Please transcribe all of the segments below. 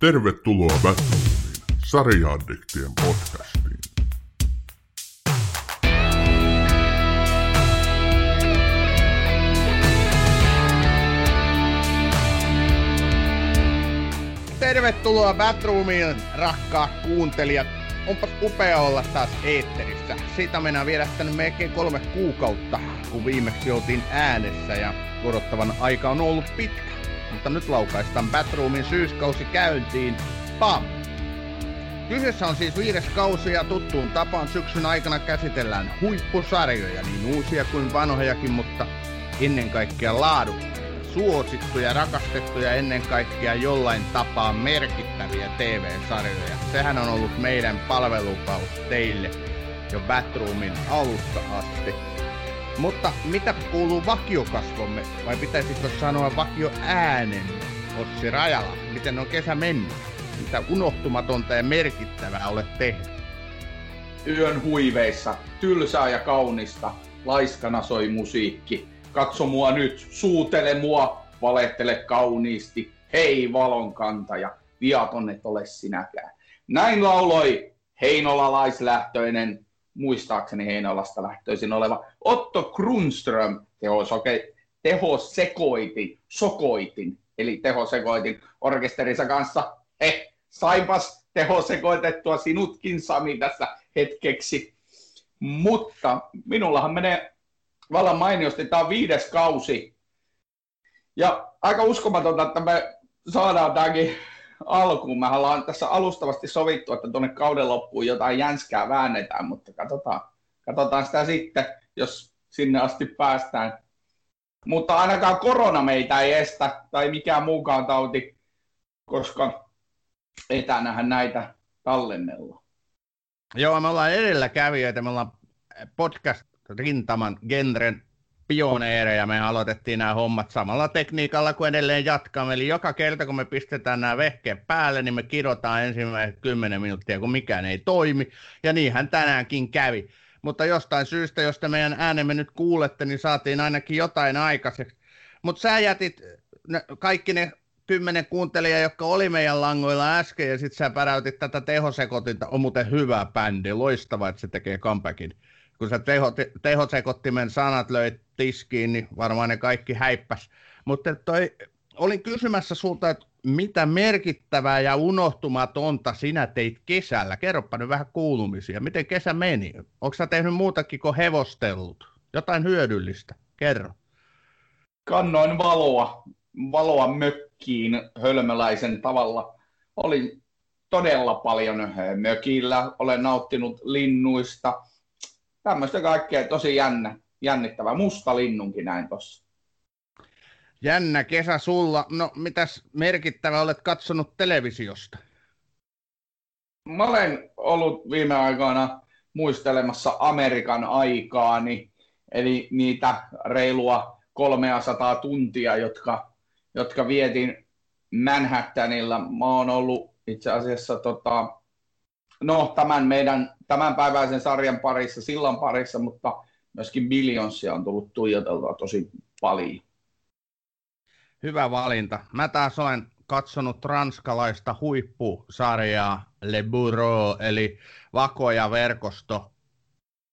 Tervetuloa Batroomiin, sarjaaddiktien podcastiin. Tervetuloa Batroomiin, rakkaat kuuntelijat. Onpa upea olla taas eetterissä. Siitä mennään vierähtänyt melkein kolme kuukautta, kun viimeksi oltiin äänessä ja odottavan aika on ollut pitkä. Mutta nyt laukaistaan Batroomin syyskausi käyntiin. Pam! Kyseessä on siis viides kausi ja tuttuun tapaan syksyn aikana käsitellään huippusarjoja, niin uusia kuin vanhojakin, mutta ennen kaikkea laadukkaita, suosittuja, rakastettuja, ennen kaikkea jollain tapaa merkittäviä TV-sarjoja. Sehän on ollut meidän palvelupaus teille jo Batroomin alusta asti. Mutta mitä kuuluu vakiokasvomme, vai pitäisikö sanoa vakio äänen, Ossi Rajala? Miten on kesä mennyt? Mitä unohtumatonta ja merkittävää olet tehnyt? Yön huiveissa, tylsää ja kaunista, laiskana soi musiikki. Katso mua nyt, suutele mua, valehtele kauniisti. Hei valonkantaja, viaton et ole sinäkään. Näin lauloi heinolalaislähtöinen muistaakseni Heinolasta lähtöisin oleva Otto Grunström tehosoke, tehosekoitin, sokoitin, eli tehosekoitin orkesterinsa kanssa. He, saipas tehosekoitettua sinutkin Sami tässä hetkeksi. Mutta minullahan menee vallan mainiosti, tämä on viides kausi. Ja aika uskomatonta, että me saadaan tämäkin alkuun. Me ollaan tässä alustavasti sovittu, että tuonne kauden loppuun jotain jänskää väännetään, mutta katsotaan, katsotaan sitä sitten, jos sinne asti päästään. Mutta ainakaan korona meitä ei estä, tai mikään muukaan tauti, koska etänähän näitä tallennella. Joo, me ollaan edelläkävijöitä, me ollaan podcast-rintaman genren pioneereja. Me aloitettiin nämä hommat samalla tekniikalla kuin edelleen jatkamme. Eli joka kerta, kun me pistetään nämä vehkeet päälle, niin me kirotaan ensimmäiset 10 minuuttia, kun mikään ei toimi. Ja niinhän tänäänkin kävi. Mutta jostain syystä, jos te meidän äänemme nyt kuulette, niin saatiin ainakin jotain aikaiseksi. Mutta sä jätit kaikki ne kymmenen kuuntelijaa, jotka oli meidän langoilla äsken, ja sitten sä päräytit tätä tehosekotinta. On muuten hyvä bändi, loistava, että se tekee comebackin kun sä teho, tehosekottimen sanat löit tiskiin, niin varmaan ne kaikki häippäs. Mutta toi, olin kysymässä sulta, että mitä merkittävää ja unohtumatonta sinä teit kesällä? Kerropa nyt vähän kuulumisia. Miten kesä meni? Onko sä tehnyt muutakin kuin hevostellut? Jotain hyödyllistä? Kerro. Kannoin valoa, valoa mökkiin hölmöläisen tavalla. Oli todella paljon mökillä. Olen nauttinut linnuista, tämmöistä kaikkea tosi jännä, jännittävää. Musta linnunkin näin tossa. Jännä kesä sulla. No, mitäs merkittävä olet katsonut televisiosta? Mä olen ollut viime aikoina muistelemassa Amerikan aikaani, eli niitä reilua 300 tuntia, jotka, jotka vietin Manhattanilla. Mä oon ollut itse asiassa tota, no, tämän meidän tämänpäiväisen sarjan parissa, sillan parissa, mutta myöskin Billionsia on tullut tuijoteltua tosi paljon. Hyvä valinta. Mä taas olen katsonut ranskalaista huippusarjaa Le Bureau, eli Vakoja verkosto.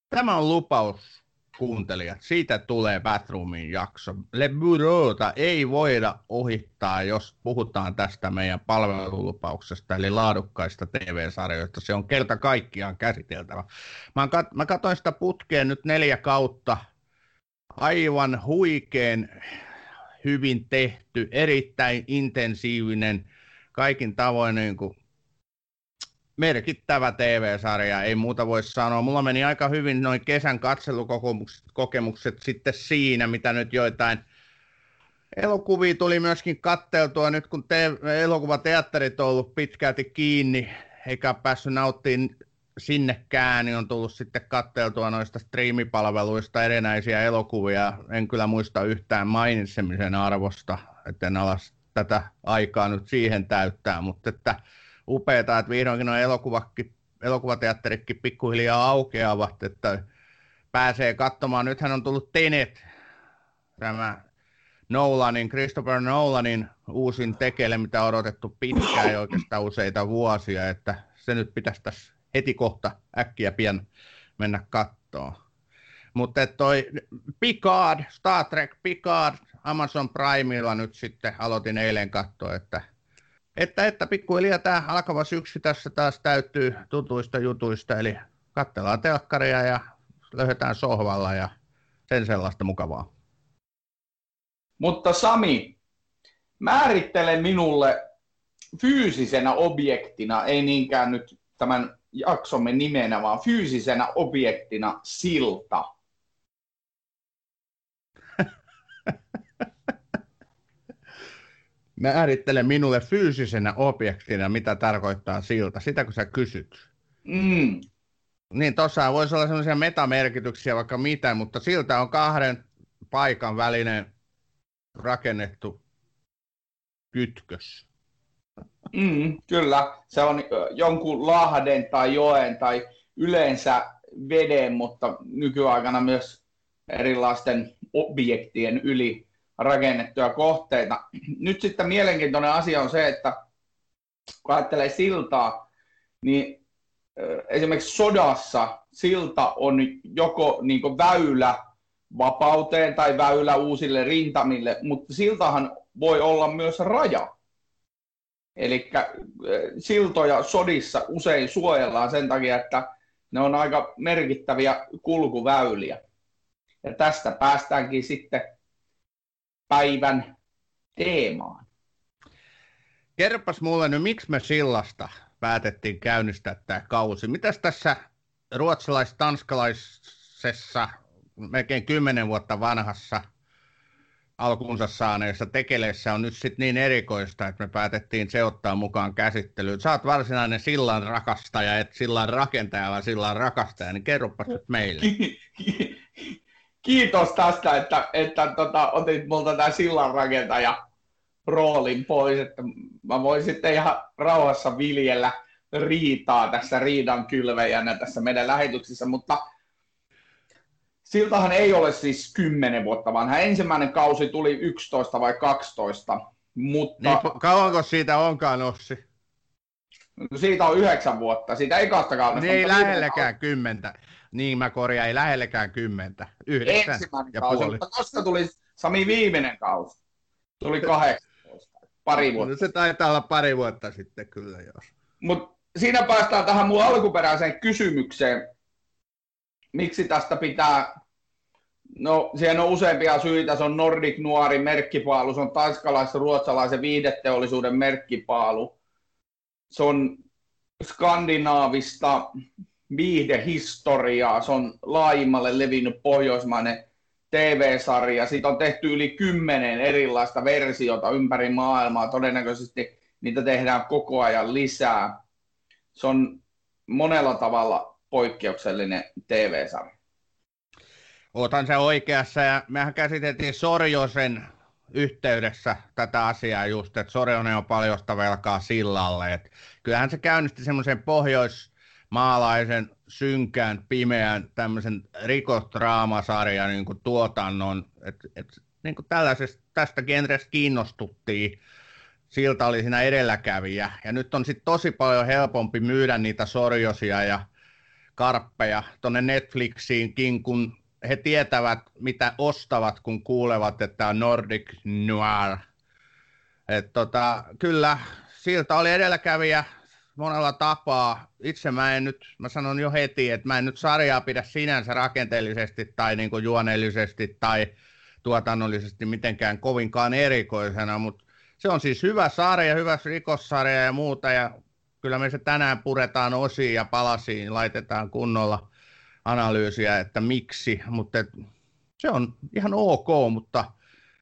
Tämä on lupaus kuuntelijat, siitä tulee Bathroomin jakso. Le Bureauta ei voida ohittaa, jos puhutaan tästä meidän palvelulupauksesta, eli laadukkaista TV-sarjoista. Se on kerta kaikkiaan käsiteltävä. Mä, kat- mä katsoin sitä putkeen nyt neljä kautta. Aivan huikeen hyvin tehty, erittäin intensiivinen, kaikin tavoin niin kuin merkittävä TV-sarja, ei muuta voi sanoa. Mulla meni aika hyvin noin kesän katselukokemukset sitten siinä, mitä nyt joitain elokuvia tuli myöskin katteltua nyt, kun te- elokuvateatterit on ollut pitkälti kiinni, eikä päässyt nauttimaan sinnekään, niin on tullut sitten katteltua noista striimipalveluista erinäisiä elokuvia. En kyllä muista yhtään mainitsemisen arvosta, etten alas tätä aikaa nyt siihen täyttää, mutta että upeaa, että vihdoinkin nuo elokuvateatteritkin pikkuhiljaa aukeavat, että pääsee katsomaan. Nythän on tullut Tenet, tämä Nolanin, Christopher Nolanin uusin tekele, mitä on odotettu pitkään ja oikeastaan useita vuosia, että se nyt pitäisi tässä heti kohta äkkiä pian mennä kattoon. Mutta toi Picard, Star Trek Picard, Amazon Primeilla nyt sitten aloitin eilen katsoa, että, että, että pikkuhiljaa tämä alkava syksy tässä taas täytyy tutuista jutuista, eli katsellaan telkkaria ja löydetään sohvalla ja sen sellaista mukavaa. Mutta Sami, määrittele minulle fyysisenä objektina, ei niinkään nyt tämän jaksomme nimenä, vaan fyysisenä objektina silta. Määrittele minulle fyysisenä objektina, mitä tarkoittaa silta. Sitä kun sä kysyt. Mm. Niin, tuossa voisi olla sellaisia metamerkityksiä vaikka mitä, mutta siltä on kahden paikan välinen rakennettu kytkös. Mm, kyllä, se on jonkun lahden tai joen tai yleensä veden, mutta nykyaikana myös erilaisten objektien yli rakennettuja kohteita. Nyt sitten mielenkiintoinen asia on se, että kun ajattelee siltaa, niin esimerkiksi sodassa silta on joko niin väylä vapauteen tai väylä uusille rintamille, mutta siltahan voi olla myös raja. Eli siltoja sodissa usein suojellaan sen takia, että ne on aika merkittäviä kulkuväyliä. Ja tästä päästäänkin sitten päivän teemaan. Kerropas mulle nyt, miksi me sillasta päätettiin käynnistää tämä kausi. Mitäs tässä ruotsalais-tanskalaisessa melkein kymmenen vuotta vanhassa alkuunsa saaneessa tekeleessä on nyt sitten niin erikoista, että me päätettiin se ottaa mukaan käsittelyyn. Sä oot varsinainen sillan rakastaja, et sillan rakentaja, vaan sillan rakastaja, niin kerropas nyt meille. Kiitos tästä, että, että tota, otit multa tämä sillan rakentaja roolin pois, että mä voin sitten ihan rauhassa viljellä riitaa tässä riidan kylvejänä tässä meidän lähetyksissä, mutta Siltahan ei ole siis 10 vuotta vanha. Ensimmäinen kausi tuli 11 vai 12. Mutta... Niin, kauanko siitä onkaan, Ossi? No siitä on yhdeksän vuotta. Siitä ei kaudesta. Niin ei lähelläkään kymmentä. Niin mä korjaan, ei lähelläkään kymmentä. Yhdeksän Ensimmäinen ja kausi, puoli. mutta koska tuli Sami viimeinen kausi? Tuli 18. Pari vuotta. No se taitaa olla pari vuotta sitten kyllä, jos. Mutta siinä päästään tähän mun alkuperäiseen kysymykseen, miksi tästä pitää, no siihen on useampia syitä, se on Nordic Nuori merkkipaalu, se on tanskalais-ruotsalaisen viideteollisuuden merkkipaalu, se on skandinaavista viihdehistoriaa, se on laajimmalle levinnyt pohjoismainen TV-sarja, siitä on tehty yli kymmenen erilaista versiota ympäri maailmaa, todennäköisesti niitä tehdään koko ajan lisää. Se on monella tavalla poikkeuksellinen TV-sarja. Otan se oikeassa ja mehän käsiteltiin Sorjosen yhteydessä tätä asiaa just, että Sorjonen on paljosta velkaa sillalle. Et kyllähän se käynnisti semmoisen pohjoismaalaisen synkään, pimeän tämmöisen rikostraamasarjan niin kuin tuotannon, että et, niin kuin tästä genrestä kiinnostuttiin. Silta oli siinä edelläkävijä. Ja nyt on sitten tosi paljon helpompi myydä niitä sorjosia ja karppeja tuonne Netflixiinkin, kun he tietävät, mitä ostavat, kun kuulevat, että on Nordic Noir. Et tota, kyllä, siltä oli edelläkävijä monella tapaa. Itse mä en nyt, mä sanon jo heti, että mä en nyt sarjaa pidä sinänsä rakenteellisesti tai niin kuin juonellisesti tai tuotannollisesti mitenkään kovinkaan erikoisena, mutta se on siis hyvä sarja, hyvä rikossarja ja muuta, ja kyllä me se tänään puretaan osiin ja palasiin, laitetaan kunnolla analyysiä, että miksi, mutta et, se on ihan ok, mutta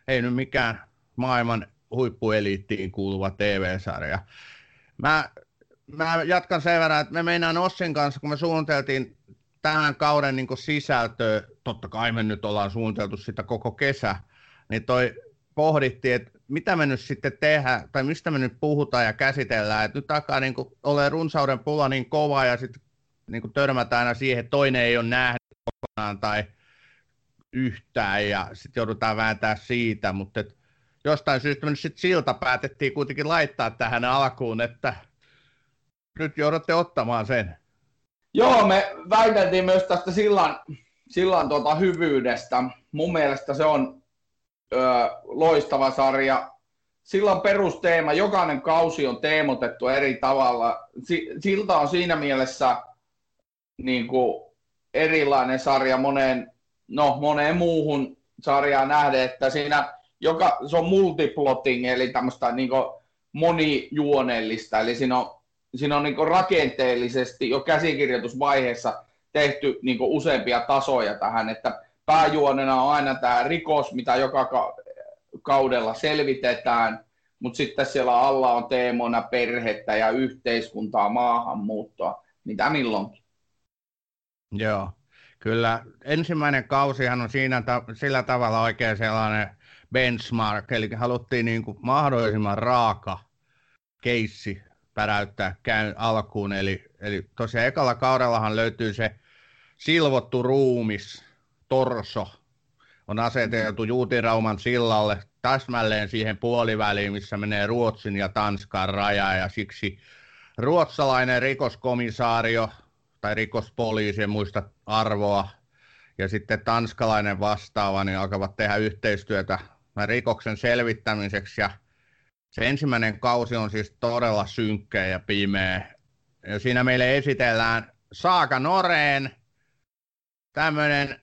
ei nyt mikään maailman huippueliittiin kuuluva TV-sarja. Mä, mä jatkan sen verran, että me meinaan Ossin kanssa, kun me suunniteltiin tähän kauden niin sisältöä, totta kai me nyt ollaan suunniteltu sitä koko kesä, niin toi pohdittiin, että mitä me nyt sitten tehdään, tai mistä me nyt puhutaan ja käsitellään, että nyt alkaa niin kuin, ole runsauden pula niin kova, ja sitten niin törmätään aina siihen, että toinen ei ole nähnyt kokonaan tai yhtään, ja sitten joudutaan vääntää siitä, mutta jostain syystä nyt sit silta päätettiin kuitenkin laittaa tähän alkuun, että nyt joudutte ottamaan sen. Joo, me väiteltiin myös tästä sillan, sillan tuota hyvyydestä. Mun mielestä se on ö, loistava sarja. Sillan perusteema, jokainen kausi on teemotettu eri tavalla. Silta on siinä mielessä niin kuin erilainen sarja moneen, no, moneen muuhun sarjaan nähden, että siinä joka, se on multiplotting, eli tämmöistä niin monijuonellista, eli siinä on, siinä on niin rakenteellisesti jo käsikirjoitusvaiheessa tehty niin useampia tasoja tähän, että pääjuonena on aina tämä rikos, mitä joka kaudella selvitetään, mutta sitten siellä alla on teemona perhettä ja yhteiskuntaa, maahanmuuttoa, mitä milloinkin. Joo, kyllä ensimmäinen kausihan on siinä ta- sillä tavalla oikein sellainen benchmark, eli haluttiin niin kuin mahdollisimman raaka keissi päräyttää käyn alkuun, eli, eli tosiaan ekalla kaudellahan löytyy se silvottu ruumis, torso, on aseteltu Juutirauman sillalle täsmälleen siihen puoliväliin, missä menee Ruotsin ja Tanskan raja, ja siksi ruotsalainen rikoskomissaario tai rikospoliisi, en muista arvoa, ja sitten tanskalainen vastaava, niin alkavat tehdä yhteistyötä rikoksen selvittämiseksi, ja se ensimmäinen kausi on siis todella synkkä ja pimeä. Ja siinä meille esitellään Saaka Noreen, tämmöinen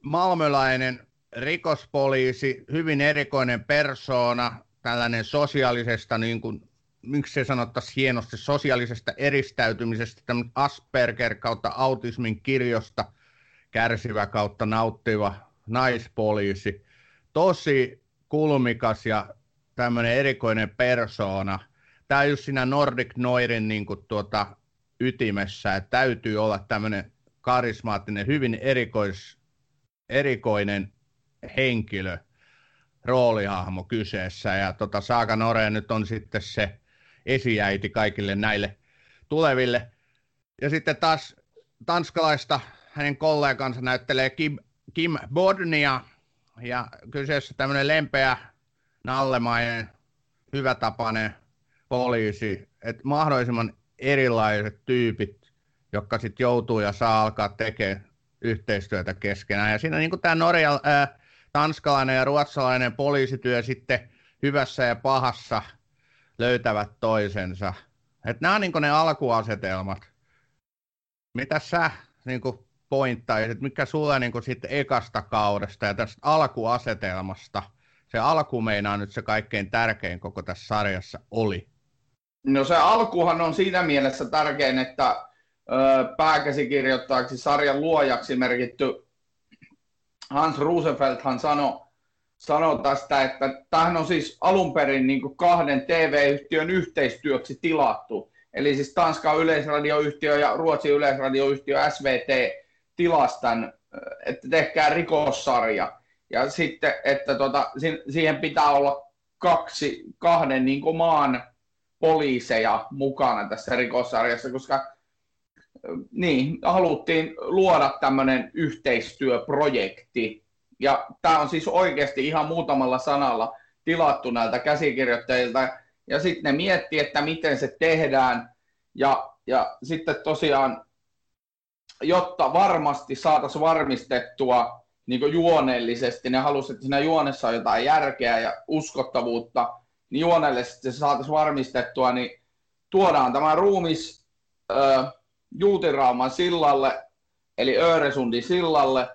malmölainen rikospoliisi, hyvin erikoinen persoona, tällainen sosiaalisesta, niin kuin, miksi se sanottaisiin hienosti, sosiaalisesta eristäytymisestä, tämmöinen Asperger kautta autismin kirjosta kärsivä kautta nauttiva naispoliisi. Tosi kulmikas ja tämmöinen erikoinen persoona. Tämä on just siinä Nordic Noirin niin kuin tuota, ytimessä, että täytyy olla tämmöinen karismaattinen, hyvin erikois, erikoinen henkilö, roolihahmo kyseessä. Ja tota, Saaka Nore nyt on sitten se esiäiti kaikille näille tuleville. Ja sitten taas tanskalaista hänen kollegansa näyttelee Kim, Kim Bodnia. Ja kyseessä tämmöinen lempeä, nallemainen, hyvätapainen poliisi. Että mahdollisimman erilaiset tyypit, jotka sitten joutuu ja saa alkaa tekemään yhteistyötä keskenään. Ja siinä niin tämä Norja, ää, tanskalainen ja ruotsalainen poliisityö sitten hyvässä ja pahassa löytävät toisensa. Et nämä on niin ne alkuasetelmat. Mitä sä niin pointtaisit, mikä sulle niin sitten ekasta kaudesta ja tästä alkuasetelmasta, se alku meinaa nyt se kaikkein tärkein koko tässä sarjassa oli? No se alkuhan on siinä mielessä tärkein, että pääkäsikirjoittajaksi sarjan luojaksi merkitty Hans Rosenfeldhan sanoi sano tästä, että tämähän on siis alun perin niin kahden TV-yhtiön yhteistyöksi tilattu. Eli siis Tanskan yleisradioyhtiö ja Ruotsin yleisradioyhtiö SVT tilastan, että tehkää rikossarja. Ja sitten, että tota, siihen pitää olla kaksi, kahden niin maan poliiseja mukana tässä rikossarjassa, koska niin, haluttiin luoda tämmöinen yhteistyöprojekti. Ja tämä on siis oikeasti ihan muutamalla sanalla tilattu näiltä käsikirjoittajilta. Ja sitten ne miettii, että miten se tehdään. Ja, ja sitten tosiaan, jotta varmasti saataisiin varmistettua niin juonellisesti, ne halusivat, että siinä juonessa on jotain järkeä ja uskottavuutta, niin juonellisesti se saataisiin varmistettua, niin tuodaan tämä ruumis Juutirauman sillalle, eli Öresundin sillalle,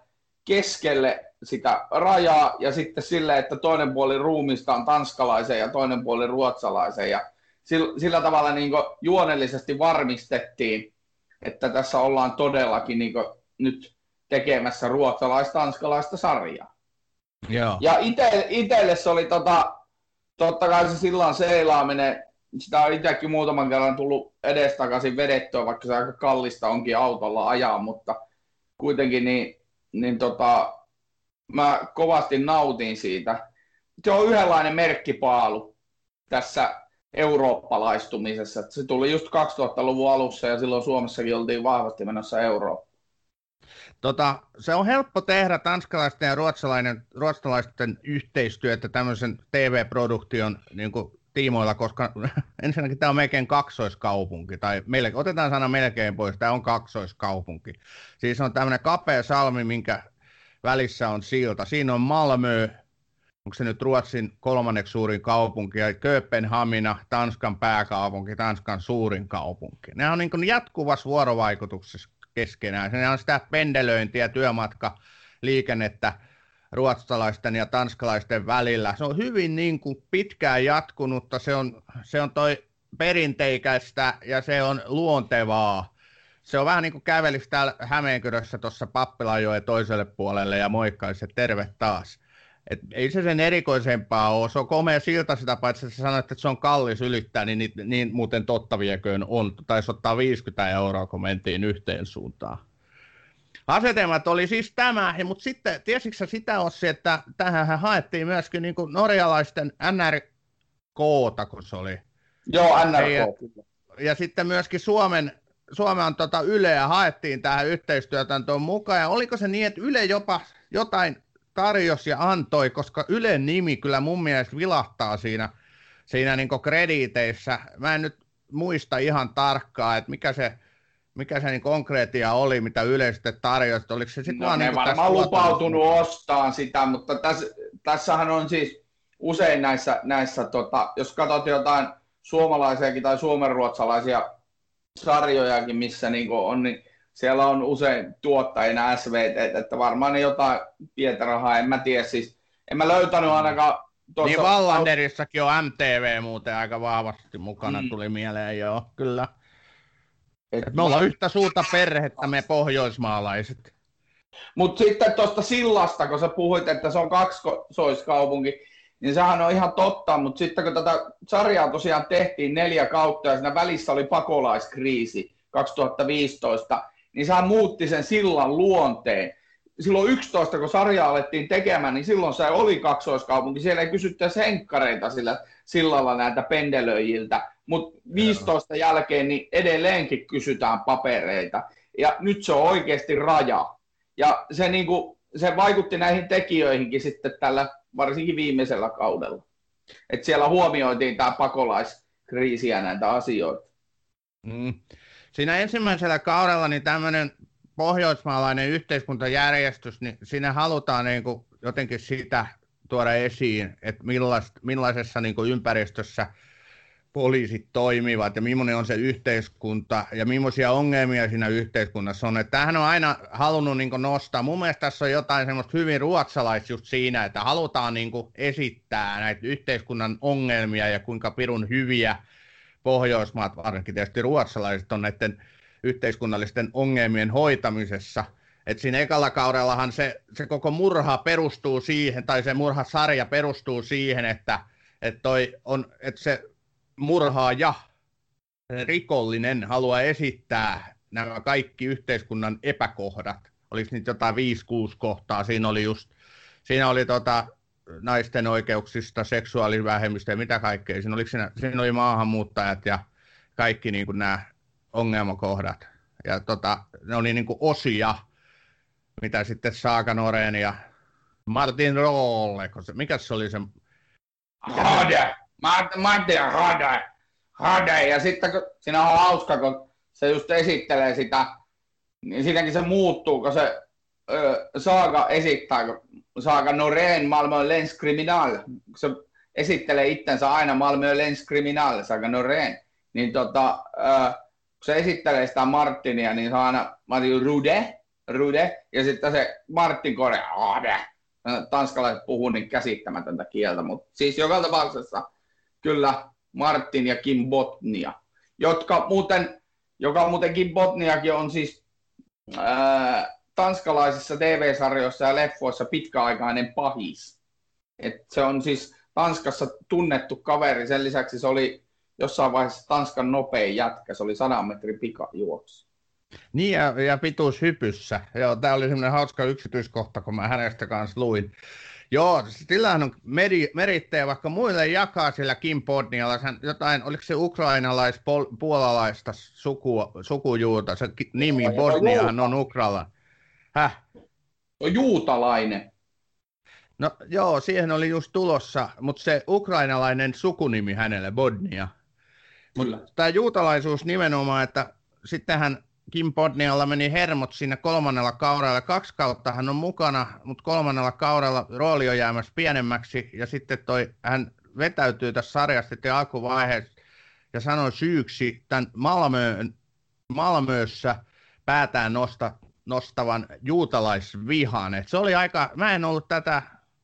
keskelle sitä rajaa ja sitten sille, että toinen puoli ruumista on tanskalaisen ja toinen puoli ruotsalaisen. Ja sillä, sillä tavalla niin juonellisesti varmistettiin, että tässä ollaan todellakin niin nyt tekemässä ruotsalais-tanskalaista sarjaa. Joo. Ja itselle se oli tota, totta kai se sillan seilaaminen sitä on itsekin muutaman kerran tullut edestakaisin vedettyä, vaikka se aika kallista onkin autolla ajaa, mutta kuitenkin niin, niin tota, mä kovasti nautin siitä. Se on yhdenlainen merkkipaalu tässä eurooppalaistumisessa. Se tuli just 2000-luvun alussa ja silloin Suomessakin oltiin vahvasti menossa Eurooppaan. Tota, se on helppo tehdä tanskalaisten ja ruotsalaisten, ruotsalaisten yhteistyötä tämmöisen TV-produktion niin tiimoilla, koska ensinnäkin tämä on melkein kaksoiskaupunki, tai meille, otetaan sana melkein pois, tämä on kaksoiskaupunki. Siis on tämmöinen kapea salmi, minkä välissä on silta. Siinä on Malmö, onko se nyt Ruotsin kolmanneksi suurin kaupunki, ja Kööpenhamina, Tanskan pääkaupunki, Tanskan suurin kaupunki. Ne on niin jatkuvassa vuorovaikutuksessa keskenään. Se on sitä pendelöintiä, työmatka, liikennettä ruotsalaisten ja tanskalaisten välillä. Se on hyvin niin kuin pitkään jatkunutta, se on, se on toi perinteikästä ja se on luontevaa. Se on vähän niin kuin kävelisi täällä Hämeenkyrössä tuossa Pappilanjoen toiselle puolelle ja moikkaisi, terve taas. Et ei se sen erikoisempaa ole. Se on komea silta sitä, paitsi että sä sanoit, että se on kallis ylittää, niin, niin, niin muuten totta vieköön on. Taisi ottaa 50 euroa, kun mentiin yhteen suuntaan. Asetelmat oli siis tämä, mutta sitten tiesitkö sitä Ossi, että tähän haettiin myöskin niin kuin norjalaisten NRK, kun se oli. Joo, NRK. Ja, ja sitten myöskin Suomen, Suomen tota Yleä haettiin tähän yhteistyötäntöön mukaan. Ja oliko se niin, että Yle jopa jotain tarjosi ja antoi, koska Ylen nimi kyllä mun mielestä vilahtaa siinä, siinä niin krediiteissä. Mä en nyt muista ihan tarkkaan, että mikä se, mikä se niin konkreettia oli, mitä yleisesti tarjosi. Oliko se sitten no, vaan ne niin varmaan lupautunut ostaa sitä, mutta tässä, tässähän on siis usein näissä, näissä tota, jos katsot jotain suomalaisiakin tai suomenruotsalaisia sarjojakin, missä niin on, niin siellä on usein tuottajina SVT, että varmaan ne jotain pientä rahaa, en mä tiedä siis, en mä löytänyt ainakaan tuossa... Niin Vallanderissakin on MTV muuten aika vahvasti mukana, mm. tuli mieleen joo, kyllä. Et me ollaan yhtä suurta perhettä, me pohjoismaalaiset. Mutta sitten tuosta sillasta, kun sä puhuit, että se on kaksoiskaupunki, niin sehän on ihan totta, mutta sitten kun tätä sarjaa tosiaan tehtiin neljä kautta ja siinä välissä oli pakolaiskriisi 2015, niin sehän muutti sen sillan luonteen. Silloin 11, kun sarja alettiin tekemään, niin silloin se oli kaksoiskaupunki. Siellä ei kysyttäisi henkkareita sillä sillalla näitä pendelöijiltä, mutta 15 Joo. jälkeen niin edelleenkin kysytään papereita. Ja nyt se on oikeasti raja. Ja se, niin kuin, se vaikutti näihin tekijöihinkin sitten tällä varsinkin viimeisellä kaudella. Et siellä huomioitiin tämä pakolaiskriisi ja näitä asioita. Mm. Siinä ensimmäisellä kaudella niin tämmöinen pohjoismaalainen yhteiskuntajärjestys, niin siinä halutaan niin kuin jotenkin sitä tuoda esiin, että millaisessa niin kuin ympäristössä poliisit toimivat ja millainen on se yhteiskunta ja millaisia ongelmia siinä yhteiskunnassa on. Että tämähän on aina halunnut niin nostaa. Mun mielestä tässä on jotain semmoista hyvin ruotsalaista just siinä, että halutaan niin esittää näitä yhteiskunnan ongelmia ja kuinka pirun hyviä Pohjoismaat, varsinkin tietysti ruotsalaiset, on näiden yhteiskunnallisten ongelmien hoitamisessa. Et siinä ekalla kaudellahan se, se koko murha perustuu siihen, tai se murhasarja perustuu siihen, että, että, toi on, että se murhaaja, se rikollinen haluaa esittää nämä kaikki yhteiskunnan epäkohdat. Oliko niitä jotain 5-6 kohtaa? Siinä oli just, siinä oli tota, naisten oikeuksista, seksuaalivähemmistä ja mitä kaikkea. Siinä oli, siinä, siinä oli maahanmuuttajat ja kaikki niin kuin nämä ongelmakohdat. Ja tota, ne oli niin kuin osia, mitä sitten Saaka Noreen ja Martin Rolle, se, mikä se oli se... Hade! Martin Hade! Hade! Ja sitten kun, siinä on hauska, kun se just esittelee sitä, niin siinäkin se muuttuu, kun se Saaga esittää, Saaga Noreen Malmö Lens Criminal, se esittelee itsensä aina Malmö Lens Criminal, Saaga Noreen, niin tota, kun se esittelee sitä Martinia, niin se on aina Martin Rude, Rude, ja sitten se Martin Kore. Tanskalaiset puhuu niin käsittämätöntä kieltä, mutta siis joka tapauksessa kyllä Martin ja Kim Botnia, jotka muuten, joka muuten Kim Botniakin on siis ää, tanskalaisissa TV-sarjoissa ja leffoissa pitkäaikainen pahis. Et se on siis Tanskassa tunnettu kaveri, sen lisäksi se oli jossain vaiheessa Tanskan nopein jätkä, se oli 100 metrin pikajuoksu. Niin ja, ja pituushypyssä. Joo, tämä oli semmoinen hauska yksityiskohta, kun mä hänestä kanssa luin. Joo, sillähän on meri, merittejä, vaikka muille jakaa sillä Kim Podnialla jotain, oliko se ukrainalais-puolalaista suku, sukujuurta, se nimi Bodniahan on Ukrala. Häh? On juutalainen. No joo, siihen oli just tulossa, mutta se ukrainalainen sukunimi hänelle, Bodnia. Kyllä. Tämä juutalaisuus nimenomaan, että sittenhän Kim Bodnialla meni hermot siinä kolmannella kaudella. Kaksi kautta hän on mukana, mutta kolmannella kaudella rooli on jäämässä pienemmäksi. Ja sitten toi, hän vetäytyy tässä sarjasta sitten alkuvaiheessa ja sanoi syyksi tämän Malmöön, Malmöössä päätään nosta, nostavan juutalaisvihan. Et se oli aika, mä en ollut tätä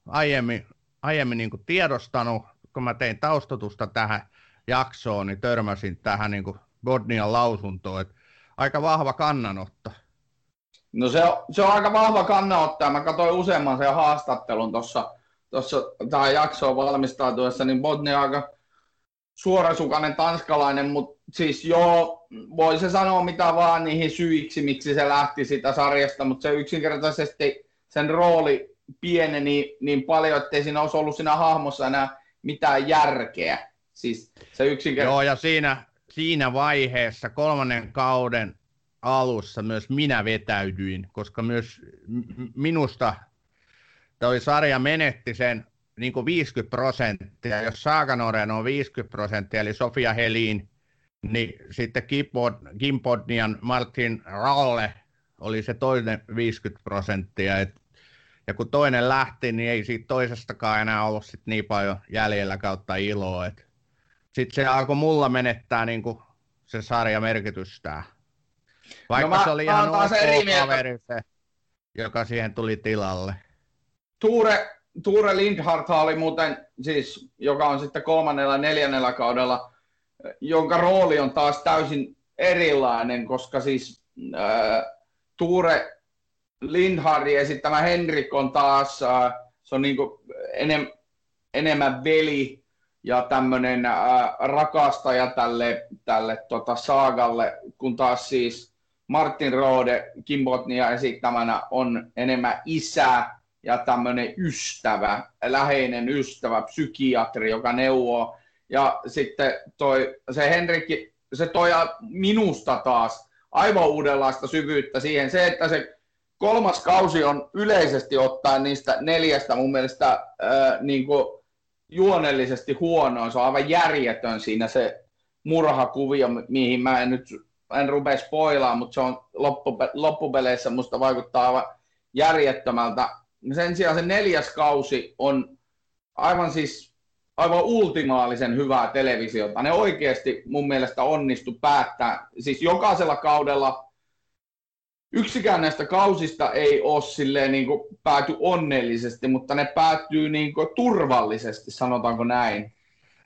aiemmin, aiemmin niin tiedostanut, kun mä tein taustotusta tähän jaksoon, niin törmäsin tähän niin Bodnian lausuntoon, että aika vahva kannanotto. No se on, se on aika vahva kannanotto, mä katsoin useamman sen haastattelun tuossa tuossa tähän jaksoon valmistautuessa, niin Bodnia aika suorasukainen tanskalainen, mutta siis joo, voi se sanoa mitä vaan niihin syiksi, miksi se lähti sitä sarjasta, mutta se yksinkertaisesti sen rooli pieneni niin paljon, ettei siinä olisi ollut siinä hahmossa enää mitään järkeä. Siis se yksinkertaisesti... Joo, ja siinä, siinä vaiheessa kolmannen kauden alussa myös minä vetäydyin, koska myös minusta toi sarja menetti sen niin kuin 50 prosenttia. Jos Saaganoren on 50 prosenttia, eli Sofia Helin, niin sitten Kim Podnian Martin Ralle oli se toinen 50 prosenttia. Et, ja kun toinen lähti, niin ei siitä toisestakaan enää ollut sit niin paljon jäljellä kautta iloa. Sitten se alkoi mulla menettää niin kuin se sarja merkitystään. Vaikka no mä, se oli ihan ok kaveri se, joka siihen tuli tilalle. Tuure, Tuure Lindhardt oli muuten, siis, joka on sitten kolmannella neljännellä kaudella, jonka rooli on taas täysin erilainen, koska siis äh, Tuure Lindhardin esittämä Henrik on taas, äh, se on niin enem, enemmän veli ja tämmöinen äh, rakastaja tälle, tälle tota, saagalle, kun taas siis Martin Rode Kimbotnia esittämänä on enemmän isä ja tämmöinen ystävä, läheinen ystävä, psykiatri, joka neuvoo. Ja sitten toi, se Henrikki, se toi minusta taas aivan uudenlaista syvyyttä siihen. Se, että se kolmas kausi on yleisesti ottaen niistä neljästä mun mielestä ää, niin kuin juonellisesti huonoin. Se on aivan järjetön siinä se murhakuvio, mihin mä en nyt en rupea spoilaamaan, mutta se on loppupeleissä musta vaikuttaa aivan järjettömältä sen sijaan se neljäs kausi on aivan siis aivan ultimaalisen hyvää televisiota. Ne oikeasti mun mielestä onnistu päättää. Siis jokaisella kaudella yksikään näistä kausista ei ole silleen niin kuin pääty onnellisesti, mutta ne päättyy niin kuin turvallisesti, sanotaanko näin.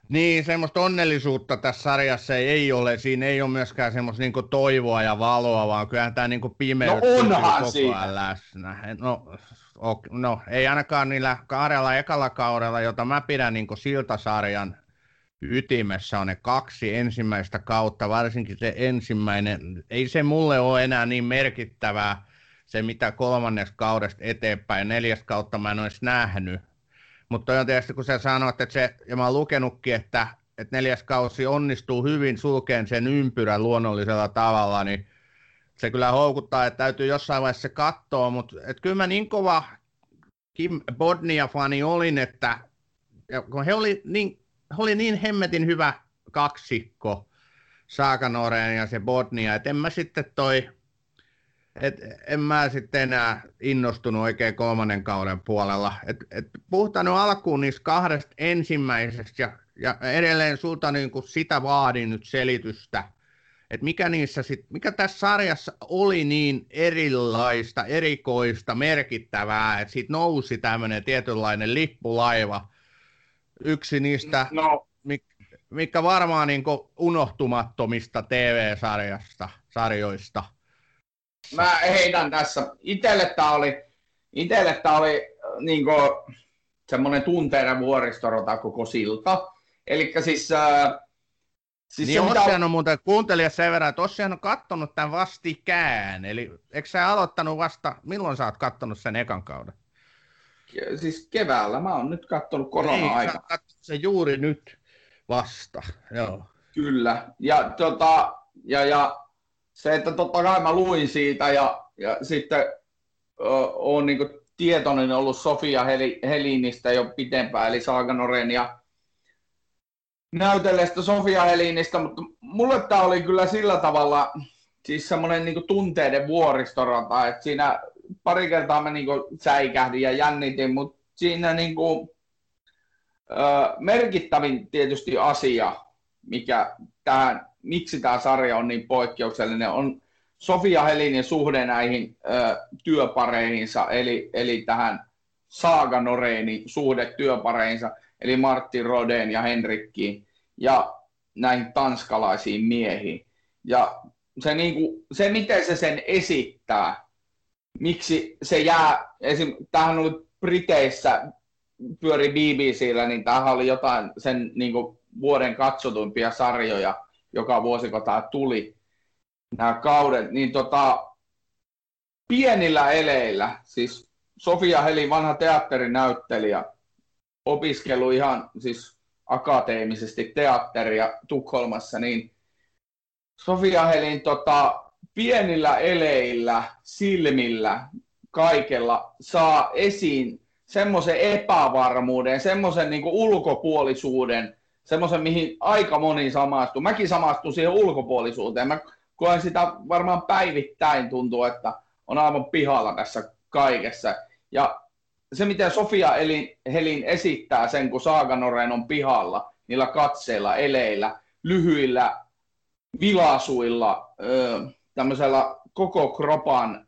Niin, semmoista onnellisuutta tässä sarjassa ei ole. Siinä ei ole myöskään semmoista niin toivoa ja valoa, vaan kyllähän tämä niin pimeys no onhan koko ajan läsnä. No, no, ei ainakaan niillä kahdella ekalla kaudella, jota mä pidän niin siltasarjan ytimessä on ne kaksi ensimmäistä kautta, varsinkin se ensimmäinen. Ei se mulle ole enää niin merkittävää, se mitä kolmannes kaudesta eteenpäin. Neljäs kautta mä en olisi nähnyt. Mutta on tietysti, kun sä sanoit, että se, ja mä oon lukenutkin, että, että neljäs kausi onnistuu hyvin sulkeen sen ympyrän luonnollisella tavalla, niin se kyllä houkuttaa, että täytyy jossain vaiheessa katsoa, mutta että kyllä mä niin kova Kim Bodnia-fani olin, että kun he oli niin, he oli niin hemmetin hyvä kaksikko, Saakanoren ja se Bodnia, että en mä sitten toi, et en mä sitten enää innostunut oikein kolmannen kauden puolella. Et, et puhutaan alkuun niistä kahdesta ensimmäisestä ja, ja edelleen sulta niin sitä vaadin nyt selitystä – että mikä, niissä sit, mikä tässä sarjassa oli niin erilaista, erikoista, merkittävää, että siitä nousi tämmöinen tietynlainen lippulaiva. Yksi niistä, no. mikä varmaan niin unohtumattomista TV-sarjasta, sarjoista. Mä heitän tässä. Itelle tämä oli, itelle tää oli niin semmoinen tunteiden vuoristorota koko silta. Eli siis äh, Siis niin mitä... on muuten kuuntelija sen verran, että Ossian on kattonut tämän vastikään. Eli eikö sä aloittanut vasta, milloin sä oot kattonut sen ekan kauden? Ke- siis keväällä, mä oon nyt kattonut korona-aikana. Niin, se juuri nyt vasta, joo. Kyllä, ja, tota, ja, ja se, että totta kai mä luin siitä ja, ja sitten olen niin tietoinen ollut Sofia Helinistä jo pitempään, eli Saaganoren ja näytelleestä Sofia Helinistä, mutta mulle tämä oli kyllä sillä tavalla siis semmoinen niin tunteiden vuoristorata, että siinä pari kertaa mä niin säikähdin ja jännitin, mutta siinä niin kuin, ö, merkittävin tietysti asia, mikä tähän, miksi tämä sarja on niin poikkeuksellinen, on Sofia Helinin suhde näihin ö, työpareihinsa, eli, eli tähän Saaga Noreinin suhde työpareihinsa, eli Martin Roden ja Henrikkiin, ja näihin tanskalaisiin miehiin. Ja se, niin kuin, se, miten se sen esittää, miksi se jää, esim. tähän oli Briteissä, pyöri BBCllä, niin tämähän oli jotain sen niin kuin, vuoden katsotuimpia sarjoja, joka vuosi, kun tämä tuli, nämä kaudet, niin tota, pienillä eleillä, siis Sofia Heli, vanha teatterinäyttelijä, opiskelu ihan siis akateemisesti teatteria Tukholmassa, niin Sofia Helin tota, pienillä eleillä, silmillä, kaikella saa esiin semmoisen epävarmuuden, semmoisen niin ulkopuolisuuden, semmoisen, mihin aika moni samastuu. Mäkin samastun siihen ulkopuolisuuteen. Mä koen sitä varmaan päivittäin tuntuu, että on aivan pihalla tässä kaikessa. Ja se, miten Sofia Elin, Helin esittää sen, kun Saaganoren on pihalla, niillä katseilla, eleillä, lyhyillä vilasuilla, tämmöisellä koko kropan,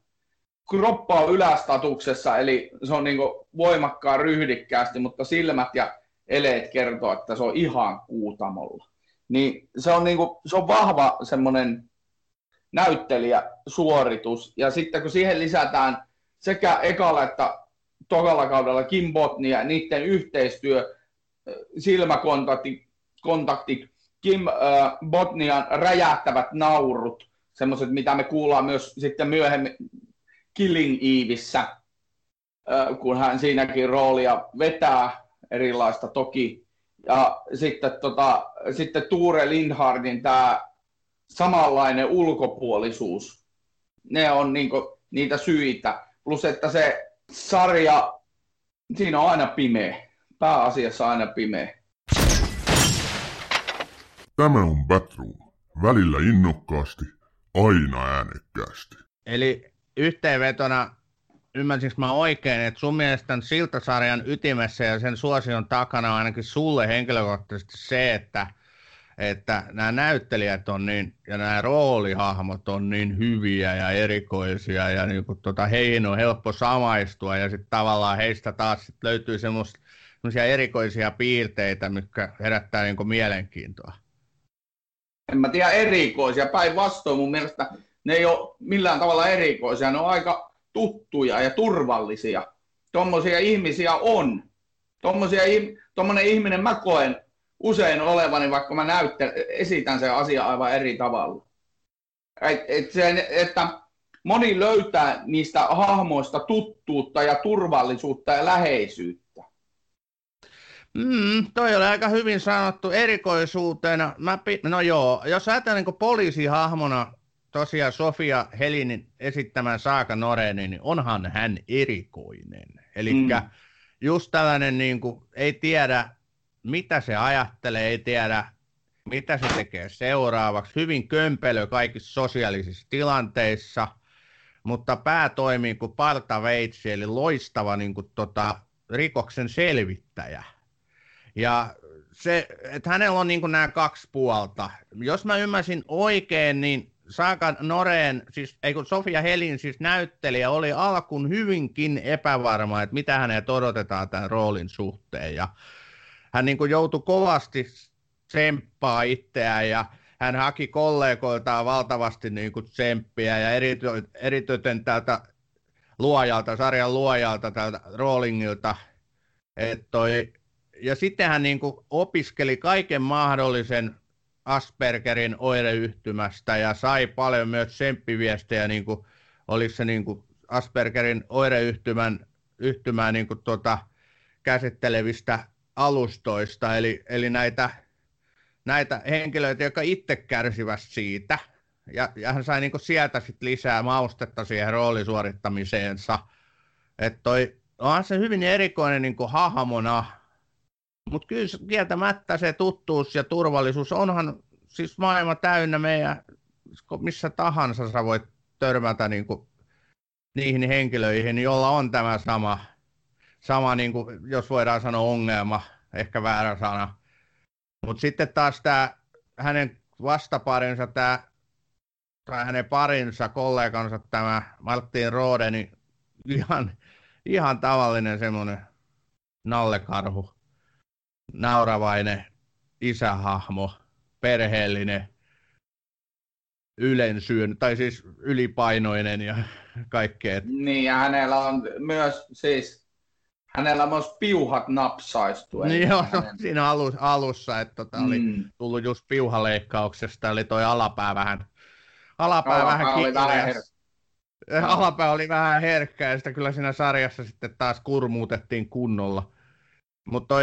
kroppa on ylästatuksessa, eli se on niin voimakkaan ryhdikkäästi, mutta silmät ja eleet kertoo, että se on ihan kuutamolla. Niin se on, niin kuin, se on vahva semmoinen näyttelijäsuoritus. Ja sitten kun siihen lisätään sekä ekalla että tokalla kaudella Kim Botnia, niiden yhteistyö, silmäkontakti, kontakti, Kim äh, Botnian räjähtävät naurut, semmoiset, mitä me kuullaan myös sitten myöhemmin Killing Evissä, äh, kun hän siinäkin roolia vetää erilaista toki. Ja sitten, tota, sitten Tuure Lindhardin tämä samanlainen ulkopuolisuus, ne on niinku niitä syitä. Plus, että se sarja, siinä on aina pimeä. Pääasiassa aina pimeä. Tämä on Batroom. Välillä innokkaasti, aina äänekkäästi. Eli yhteenvetona, ymmärsinkö mä oikein, että sun mielestä Siltasarjan ytimessä ja sen suosion takana on ainakin sulle henkilökohtaisesti se, että, että nämä näyttelijät on niin, ja nämä roolihahmot on niin hyviä ja erikoisia, ja niin kuin tota, heihin on helppo samaistua, ja sitten tavallaan heistä taas sit löytyy semmoisia erikoisia piirteitä, mitkä herättää niin mielenkiintoa en mä tiedä erikoisia, päinvastoin mun mielestä ne ei ole millään tavalla erikoisia, ne on aika tuttuja ja turvallisia. Tuommoisia ihmisiä on. Tommosia, tommonen ihminen mä koen usein olevani, vaikka mä näyttän, esitän sen asian aivan eri tavalla. Et, et se, että moni löytää niistä hahmoista tuttuutta ja turvallisuutta ja läheisyyttä. Mm, toi oli aika hyvin sanottu erikoisuutena. Mä, no joo, jos ajatellaan niin poliisihahmona tosiaan Sofia Helinin esittämän Saaka Norenin, niin onhan hän erikoinen. Eli mm. just tällainen, niin kuin, ei tiedä mitä se ajattelee, ei tiedä mitä se tekee seuraavaksi. Hyvin kömpelö kaikissa sosiaalisissa tilanteissa, mutta pää toimii kuin partaveitsi, eli loistava niin kuin, tota, rikoksen selvittäjä. Ja se, että hänellä on niin nämä kaksi puolta. Jos mä ymmärsin oikein, niin Saaka Noreen, siis, ei kun Sofia Helin siis näyttelijä, oli alkuun hyvinkin epävarma, että mitä hänet odotetaan tämän roolin suhteen. Ja hän niin joutui kovasti tsemppaa itseään ja hän haki kollegoiltaan valtavasti niin kuin tsemppiä ja erityisen tältä luojalta, sarjan luojalta, tältä roolingilta, että toi ja sitten hän niin kuin opiskeli kaiken mahdollisen Aspergerin oireyhtymästä ja sai paljon myös tsemppiviestejä, niin kuin, oliko se niin kuin Aspergerin oireyhtymän yhtymää niin kuin tuota, käsittelevistä alustoista, eli, eli näitä, näitä henkilöitä, jotka itse kärsivät siitä. Ja, ja hän sai niin sieltä sit lisää maustetta siihen roolisuorittamiseensa. Että toi, onhan se hyvin erikoinen niin hahmona, mutta kyllä kieltämättä se tuttuus ja turvallisuus onhan siis maailma täynnä meidän, missä tahansa sä voit törmätä niin kuin niihin henkilöihin, joilla on tämä sama, sama niin kuin, jos voidaan sanoa ongelma, ehkä väärä sana. Mutta sitten taas tämä hänen vastaparinsa, tämä, tai hänen parinsa, kollegansa, tämä Martin Rode, niin ihan, ihan tavallinen semmoinen nallekarhu, nauravainen isähahmo, perheellinen, ylensyön, tai siis ylipainoinen ja kaikkea. Niin, ja hänellä on myös siis, hänellä myös piuhat napsaistu. Niin joo, hänen... siinä alus, alussa, että tota mm. oli tullut just piuhaleikkauksesta, eli toi alapää vähän, alapää, alapää vähän oli vähän her- Alapää oli vähän herkkä ja sitä kyllä siinä sarjassa sitten taas kurmuutettiin kunnolla. Mutta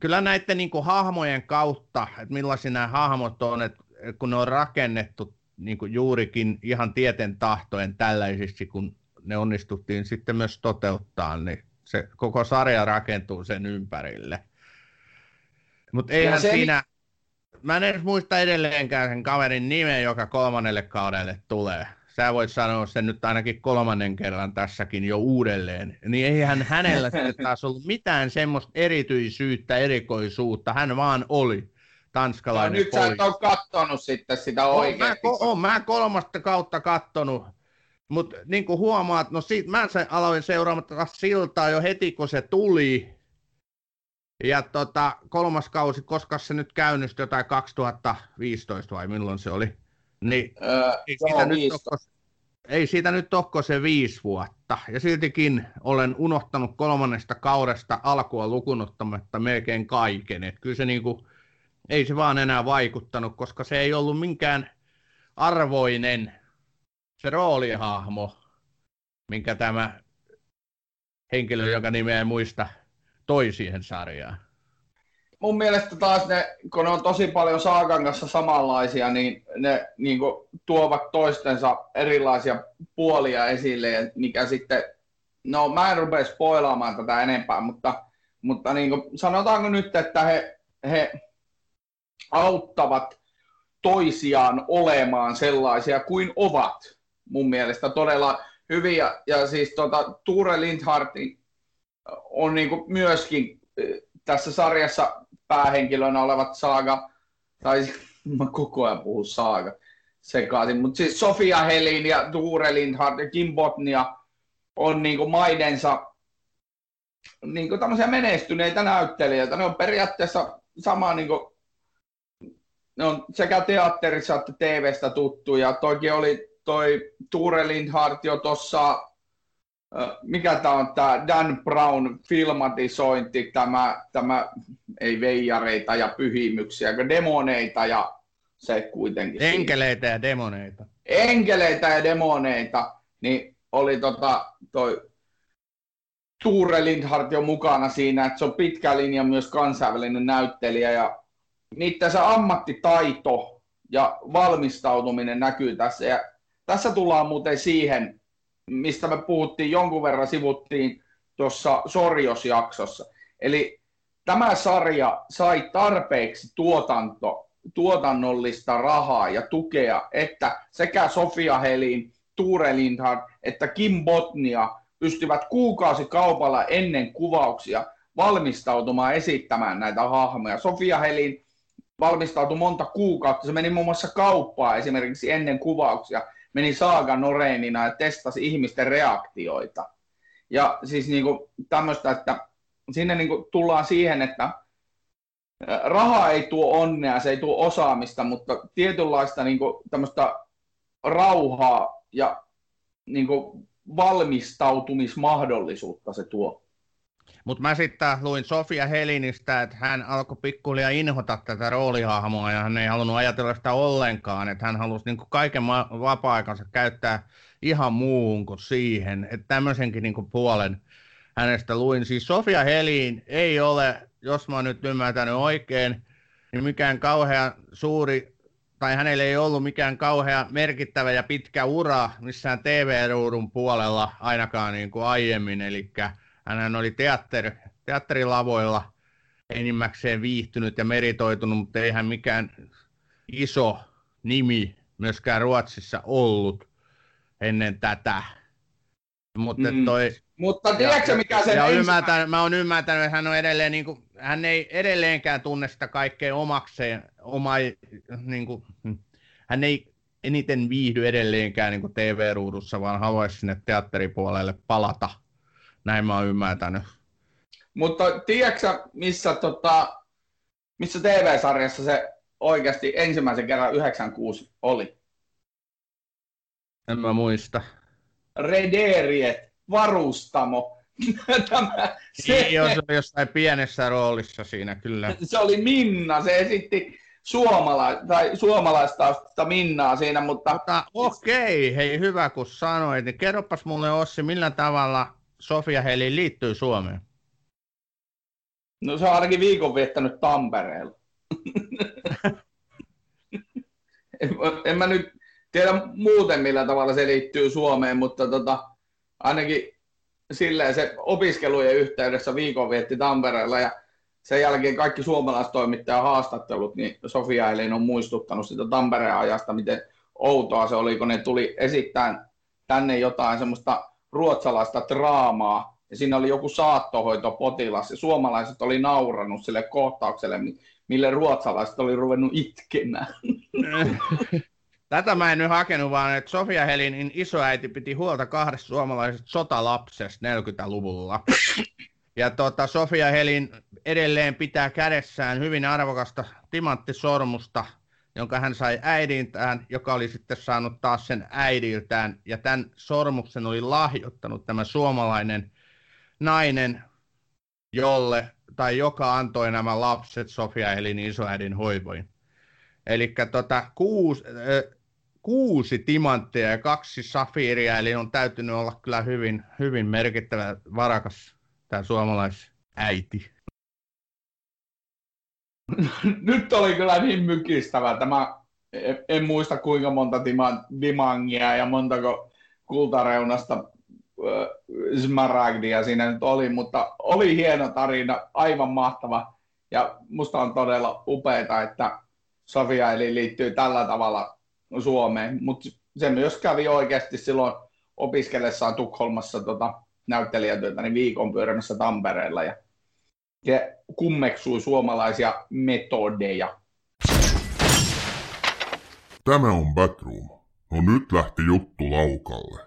kyllä näiden niin kuin, hahmojen kautta, että millaisia nämä hahmot on, että kun ne on rakennettu niin kuin juurikin ihan tieten tahtoen tällaisiksi, kun ne onnistuttiin sitten myös toteuttaa, niin se koko sarja rakentuu sen ympärille. Mutta eihän se... siinä, mä en edes muista edelleenkään sen kaverin nimen, joka kolmannelle kaudelle tulee. Sä voit sanoa sen nyt ainakin kolmannen kerran tässäkin jo uudelleen. Niin eihän hänellä taas ollut mitään semmoista erityisyyttä, erikoisuutta. Hän vaan oli tanskalainen no, nyt poliisi. sä et ole kattonut sitten sitä oikeasti. Oon mä, oon mä kolmasta kautta kattonut, mutta niin kuin huomaat, no siitä, mä sen aloin seuraamaan siltaa jo heti, kun se tuli. Ja tota, kolmas kausi, koska se nyt käynnistyi jotain 2015 vai milloin se oli? Niin, öö, ei, siitä nyt tokko, ei siitä nyt tokko se viisi vuotta. Ja siltikin olen unohtanut kolmannesta kaudesta alkua lukunottamatta melkein kaiken. Et kyllä se niinku, ei se vaan enää vaikuttanut, koska se ei ollut minkään arvoinen se roolihahmo, minkä tämä henkilö, joka nimeä en muista, toi siihen sarjaan. Mun mielestä taas ne, kun ne on tosi paljon Saakan kanssa samanlaisia, niin ne niin kuin, tuovat toistensa erilaisia puolia esille, mikä sitten, no mä en rupea spoilaamaan tätä enempää, mutta, mutta niin kuin, sanotaanko nyt, että he, he auttavat toisiaan olemaan sellaisia kuin ovat. Mun mielestä todella hyviä. Ja siis tota, Ture Lindhartin on niin kuin myöskin tässä sarjassa päähenkilönä olevat Saaga, tai mä koko ajan puhun Saaga sekaisin, mutta siis Sofia Helin ja Ture Lindhart ja Kim Botnia on niin kuin maidensa niin kuin tämmöisiä menestyneitä näyttelijöitä. Ne on periaatteessa sama niin kuin ne on sekä teatterissa että TVstä tuttuja. Toikin oli toi Ture Lindhardt jo tuossa, mikä tämä on tämä Dan Brown filmatisointi, tämä, tämä ei veijareita ja pyhimyksiä, kun demoneita ja se kuitenkin. Enkeleitä ja demoneita. Enkeleitä ja demoneita, niin oli tota, toi Tuure Lindhardt jo mukana siinä, että se on pitkä linja myös kansainvälinen näyttelijä ja niiden se ammattitaito ja valmistautuminen näkyy tässä. Ja tässä tullaan muuten siihen, mistä me puhuttiin jonkun verran, sivuttiin tuossa Sorjos-jaksossa. Eli tämä sarja sai tarpeeksi tuotanto, tuotannollista rahaa ja tukea, että sekä Sofia Helin, Tuure Lindhard että Kim Botnia pystyvät kuukausikaupalla ennen kuvauksia valmistautumaan esittämään näitä hahmoja. Sofia Helin valmistautui monta kuukautta. Se meni muun muassa kauppaa esimerkiksi ennen kuvauksia. Meni Saaga Noreenina ja testasi ihmisten reaktioita. Ja siis niin kuin tämmöistä, että sinne niin kuin tullaan siihen, että raha ei tuo onnea, se ei tuo osaamista, mutta tietynlaista niin kuin tämmöistä rauhaa ja niin kuin valmistautumismahdollisuutta se tuo. Mutta mä sitten luin Sofia Helinistä, että hän alkoi pikkuhiljaa inhota tätä roolihahmoa ja hän ei halunnut ajatella sitä ollenkaan, että hän halusi niin kaiken vapaa-aikansa käyttää ihan muuhun kuin siihen, että tämmöisenkin niin puolen hänestä luin. Siis Sofia Helin ei ole, jos mä oon nyt ymmärtänyt oikein, niin mikään kauhean suuri tai hänellä ei ollut mikään kauhea merkittävä ja pitkä ura missään TV-ruudun puolella ainakaan niin kuin aiemmin, eli hän oli teatteri, teatterilavoilla enimmäkseen viihtynyt ja meritoitunut, mutta ei hän mikään iso nimi myöskään Ruotsissa ollut ennen tätä. Mutta mm. toi, mutta tiedätkö mikä se ja ymmärtänyt, Mä oon ymmärtänyt, että hän on edelleen, niin kuin, hän ei edelleenkään tunne sitä kaikkea omakseen, oma, niin kuin, hän ei eniten viihdy edelleenkään niin TV-ruudussa, vaan haluaisi sinne teatteripuolelle palata. Näin mä oon ymmärtänyt. Mutta tiedätkö missä, tota, missä TV-sarjassa se oikeasti ensimmäisen kerran 96 oli? En mä muista. Rederiet, varustamo. Tämä, se, niin, se oli jossain pienessä roolissa siinä kyllä. Se oli Minna, se esitti suomala- tai suomalaista Minnaa siinä, mutta... mutta okei, hei hyvä kun sanoit, niin kerropas mulle Ossi, millä tavalla Sofia Heli liittyy Suomeen? No se on ainakin viikon viettänyt Tampereella. en, en mä nyt tiedä muuten millä tavalla se liittyy Suomeen, mutta tota, ainakin silleen se opiskelujen yhteydessä viikon vietti Tampereella ja sen jälkeen kaikki suomalaistoimittajan haastattelut, niin Sofia Elin on muistuttanut sitä Tampereen ajasta, miten outoa se oli, kun ne tuli esittämään tänne jotain semmoista ruotsalaista draamaa, ja siinä oli joku saattohoitopotilas, ja suomalaiset oli nauranut sille kohtaukselle, mille ruotsalaiset oli ruvennut itkemään. Tätä mä en nyt hakenut, vaan että Sofia Helinin isoäiti piti huolta kahdesta suomalaisesta sotalapsesta 40-luvulla. Ja tota, Sofia Helin edelleen pitää kädessään hyvin arvokasta timanttisormusta, jonka hän sai äidiltään, joka oli sitten saanut taas sen äidiltään. Ja tämän sormuksen oli lahjoittanut tämä suomalainen nainen, jolle tai joka antoi nämä lapset Sofia Helin isoäidin hoivoin. Eli tota, kuusi, äh, kuusi timanttia ja kaksi safiiria, eli on täytynyt olla kyllä hyvin, hyvin merkittävä varakas tämä suomalaisäiti. Nyt oli kyllä niin mykistävä. Tämä, en muista kuinka monta dimangia ja montako kultareunasta smaragdia siinä nyt oli, mutta oli hieno tarina, aivan mahtava. Ja musta on todella upeaa, että Sofia eli liittyy tällä tavalla Suomeen, mutta se myös kävi oikeasti silloin opiskellessaan Tukholmassa tota, näyttelijätyötä niin viikon pyörimässä Tampereella. Ja se kummeksui suomalaisia metodeja. Tämä on Batroom. No nyt lähti juttu laukalle.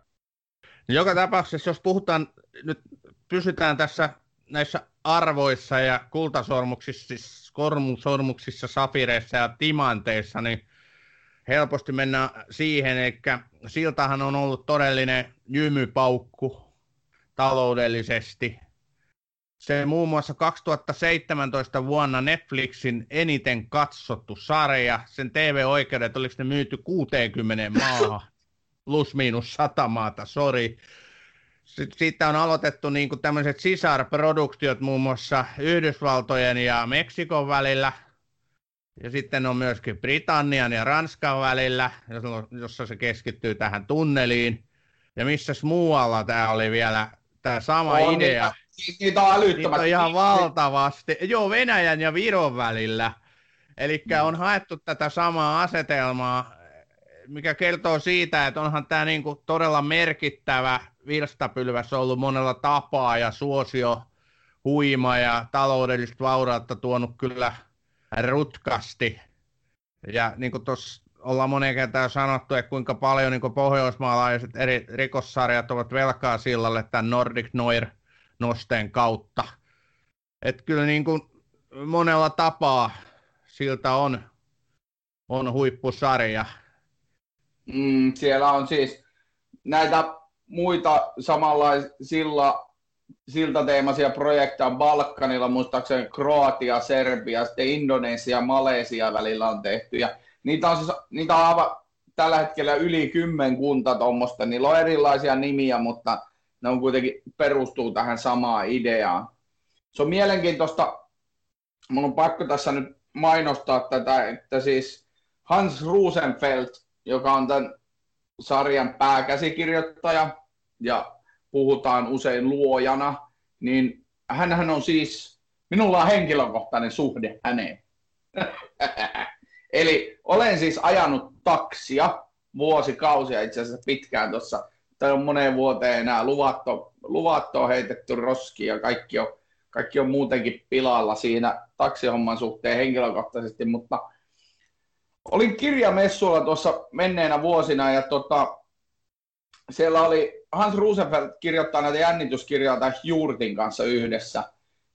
Joka tapauksessa, jos puhutaan, nyt pysytään tässä näissä arvoissa ja kultasormuksissa, siis sormuksissa, safireissa ja timanteissa, niin helposti mennään siihen, että siltahan on ollut todellinen jymypaukku taloudellisesti. Se muun muassa 2017 vuonna Netflixin eniten katsottu sarja, sen TV-oikeudet, oliko ne myyty 60 maahan, plus miinus 100 maata, sori. Siitä on aloitettu niin kuin tämmöiset sisarproduktiot muun muassa Yhdysvaltojen ja Meksikon välillä – ja sitten on myöskin Britannian ja Ranskan välillä, jossa se keskittyy tähän tunneliin. Ja missä muualla tämä oli vielä tämä sama on, idea. Niitä, niitä on Niitä on ihan valtavasti. Joo, Venäjän ja Viron välillä. Eli mm. on haettu tätä samaa asetelmaa, mikä kertoo siitä, että onhan tämä niinku todella merkittävä virstapylväs ollut monella tapaa ja suosio huima ja taloudellista vaurautta tuonut kyllä – rutkasti. Ja niin kuin tuossa ollaan moneen kertaan sanottu, että kuinka paljon niin kuin pohjoismaalaiset eri rikossarjat ovat velkaa sillalle tämän Nordic Noir nosteen kautta. Että kyllä niin kuin monella tapaa siltä on, on huippusarja. Mm, siellä on siis näitä muita samanlaisilla siltateemaisia projekteja Balkanilla, muistaakseni Kroatia, Serbia, sitten Indonesia, Malesia välillä on tehty. Ja niitä on, siis, niitä on aivan tällä hetkellä yli kymmenkunta tuommoista. Niillä on erilaisia nimiä, mutta ne on kuitenkin perustuu tähän samaan ideaan. Se on mielenkiintoista. Mun on pakko tässä nyt mainostaa tätä, että siis Hans Rosenfeld, joka on tämän sarjan pääkäsikirjoittaja ja puhutaan usein luojana, niin hän on siis, minulla on henkilökohtainen suhde häneen. Eli olen siis ajanut taksia vuosikausia itse asiassa pitkään tuossa, tai on moneen vuoteen enää luvatto, luvatto on heitetty roski ja kaikki on, kaikki on muutenkin pilalla siinä taksihomman suhteen henkilökohtaisesti, mutta olin kirjamessuilla tuossa menneenä vuosina ja tota, siellä oli Hans Rosenfeld kirjoittaa näitä jännityskirjoja tai Jurtin kanssa yhdessä.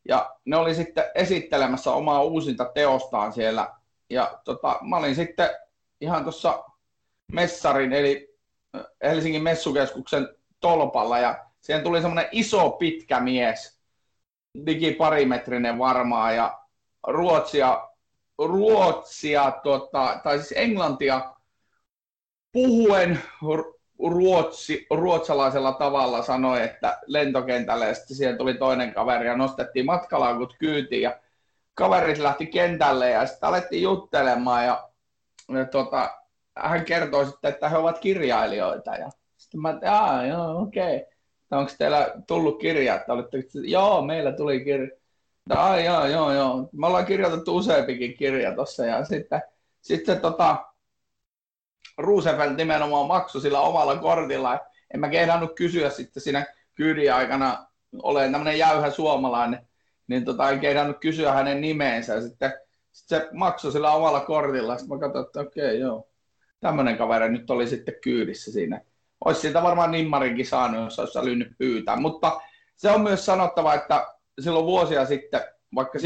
Ja ne oli sitten esittelemässä omaa uusinta teostaan siellä. Ja tota, mä olin sitten ihan tuossa Messarin, eli Helsingin messukeskuksen tolpalla, ja siihen tuli semmoinen iso pitkä mies, digi parimetrinen varmaan, ja ruotsia, ruotsia tota, tai siis englantia puhuen ruotsi, ruotsalaisella tavalla sanoi, että lentokentälle ja sitten siihen tuli toinen kaveri ja nostettiin matkalaukut kyytiin ja kaverit lähti kentälle ja sitten alettiin juttelemaan ja, ja tota, hän kertoi sitten, että he ovat kirjailijoita ja sitten mä että joo, okei. Okay. Onko teillä tullut kirja, että olitte, joo, meillä tuli kirja. Ai, joo, joo, joo. Me ollaan kirjoitettu useampikin kirja tuossa ja sitten, sitten tota, Roosevelt nimenomaan maksoi sillä omalla kortilla. En mä kehdannut kysyä sitten siinä kyydin aikana, olen tämmöinen jäyhä suomalainen, niin tota, en kehdannut kysyä hänen nimeensä. Sitten, sitten se maksoi sillä omalla kortilla. Sitten mä katsoin, että okei, okay, joo. Tämmöinen kaveri nyt oli sitten kyydissä siinä. Olisi siitä varmaan nimmarinkin saanut, jos olisi älynyt pyytää. Mutta se on myös sanottava, että silloin vuosia sitten, vaikka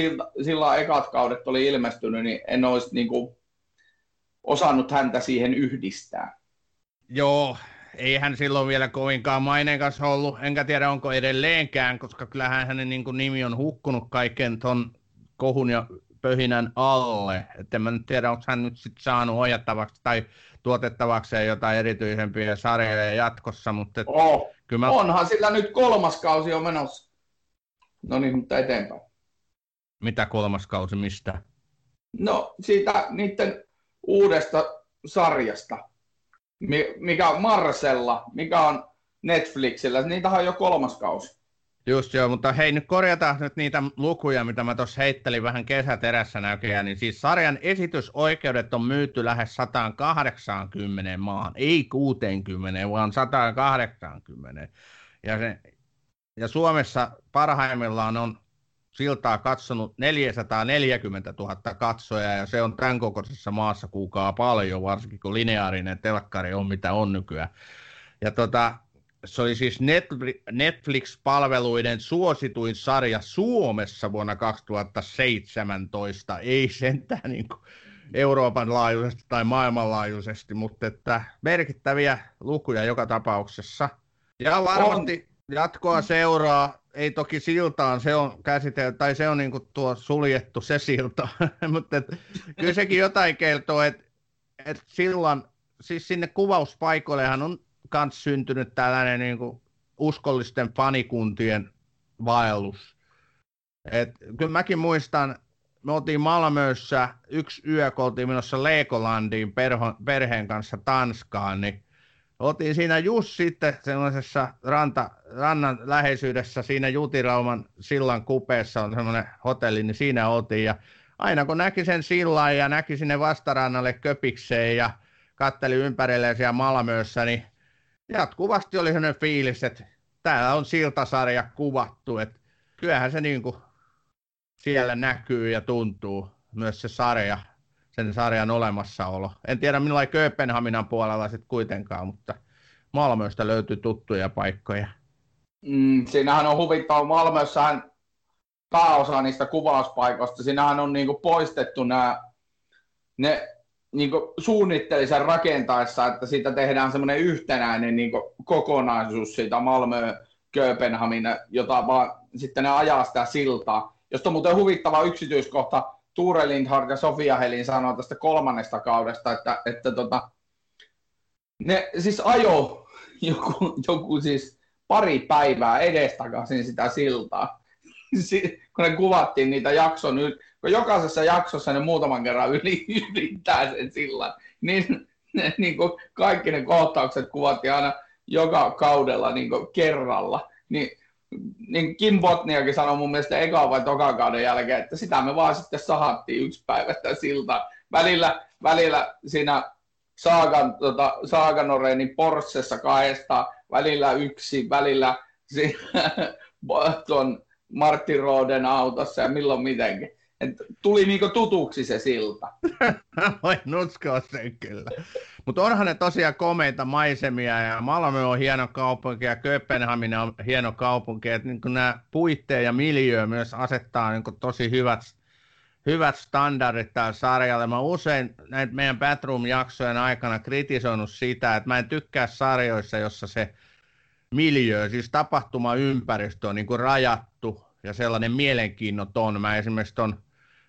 sillä, ekat kaudet oli ilmestynyt, niin en olisi niin kuin osannut häntä siihen yhdistää. Joo, ei hän silloin vielä kovinkaan maineikas ollut, enkä tiedä onko edelleenkään, koska kyllähän hänen niin kuin, nimi on hukkunut kaiken ton kohun ja pöhinän alle. Että en mä nyt tiedä, onko hän nyt sit saanut ohjattavaksi tai tuotettavakseen jotain erityisempiä sarjoja jatkossa, mutta et, oh, kyllä mä... onhan sillä nyt kolmas kausi on menossa. No niin, mutta eteenpäin. Mitä kolmas kausi, mistä? No siitä niiden uudesta sarjasta, mikä on Marcella, mikä on Netflixillä. Niitä on jo kolmas kausi. Just joo, mutta hei, nyt korjataan nyt niitä lukuja, mitä mä tuossa heittelin vähän kesäterässä näköjään. Niin siis sarjan esitysoikeudet on myyty lähes 180 maahan, ei 60, vaan 180. Ja, se, ja Suomessa parhaimmillaan on siltaa katsonut 440 000 katsoja ja se on tämän kokoisessa maassa kuukaa paljon, varsinkin kun lineaarinen telkkari on mitä on nykyään. Ja tota, se oli siis Netflix-palveluiden suosituin sarja Suomessa vuonna 2017, ei sentään niin kuin Euroopan laajuisesti tai maailmanlaajuisesti, mutta että merkittäviä lukuja joka tapauksessa. Ja varmasti jatkoa seuraa. Ei toki siltaan, se on käsitelty, tai se on niin kuin tuo suljettu se silta, mutta et, kyllä sekin jotain kertoo, että et sillan, siis sinne kuvauspaikoillehan on myös syntynyt tällainen niin kuin uskollisten fanikuntien vaellus. Et, kyllä mäkin muistan, me oltiin Malmössä yksi yö, kun oltiin menossa Legolandiin perheen kanssa Tanskaan, niin Oltiin siinä just sitten sellaisessa ranta, rannan läheisyydessä siinä Jutirauman sillan kupeessa on semmoinen hotelli, niin siinä oltiin ja aina kun näki sen sillan ja näki sinne vastarannalle köpikseen ja katteli ympärilleen siellä Malmössä, niin jatkuvasti oli sellainen fiilis, että täällä on siltasarja kuvattu, että kyllähän se niin kuin siellä näkyy ja tuntuu myös se sarja sen sarjan olemassaolo. En tiedä millainen Kööpenhaminan puolella sitten kuitenkaan, mutta Malmöstä löytyy tuttuja paikkoja. Mm, siinähän on huvittava. Malmössähän pääosa niistä kuvauspaikoista, siinähän on niinku poistettu nämä, ne niinku suunnitteli sen rakentaessa, että siitä tehdään semmoinen yhtenäinen niinku kokonaisuus siitä Malmö Kööpenhamina, jota vaan sitten ne ajaa sitä siltaa. Josta on muuten huvittava yksityiskohta, Tuure Lindhard ja Sofia Helin sanoi tästä kolmannesta kaudesta, että, että tota, ne siis ajo joku, joku siis pari päivää edestakaisin sitä siltaa. kun ne kuvattiin niitä jakson, kun jokaisessa jaksossa ne muutaman kerran yli, ylittää sen sillan, niin, ne, niin kuin kaikki ne kohtaukset kuvattiin aina joka kaudella niin kuin kerralla. Niin, niin Kim Botniakin sanoi mun mielestä eka vai toka kauden jälkeen, että sitä me vaan sitten sahattiin yksi päivä sitä siltaa. Välillä, välillä siinä Saagan, tota, Saaganorenin Porschessa kahdesta, välillä yksi, välillä siinä, tuon Martin Roden autossa ja milloin mitenkin. Et tuli niinku tutuksi se silta. Voin uskoa sen kyllä. Mutta onhan ne tosiaan komeita maisemia ja Malmö on hieno kaupunki ja Kööpenhamina on hieno kaupunki. Että niin nämä puitteet ja miljö myös asettaa niin tosi hyvät, hyvät standardit tällä sarjalle. Mä usein näitä meidän Batroom-jaksojen aikana kritisoinut sitä, että mä en tykkää sarjoissa, jossa se miljö, siis tapahtumaympäristö on niin kuin rajattu ja sellainen mielenkiinnoton. Mä esimerkiksi ton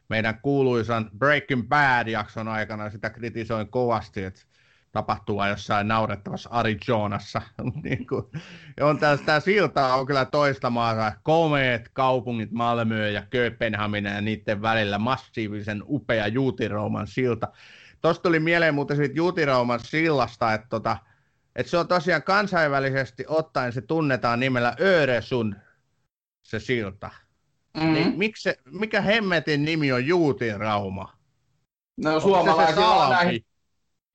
meidän kuuluisan Breaking Bad-jakson aikana sitä kritisoin kovasti, että tapahtuu jossain naurettavassa Arizonassa. niin kuin, on tämä silta on kyllä toista maata. Komeet kaupungit Malmö ja Kööpenhamina ja niiden välillä massiivisen upea Juutirauman silta. Tuosta tuli mieleen muuten siitä Juutirauman sillasta, että, tota, että se on tosiaan kansainvälisesti ottaen se tunnetaan nimellä Öresund, se silta. Mm-hmm. Niin miksi se, mikä hemmetin nimi on Juutirauma? No suomalaisilla on näihin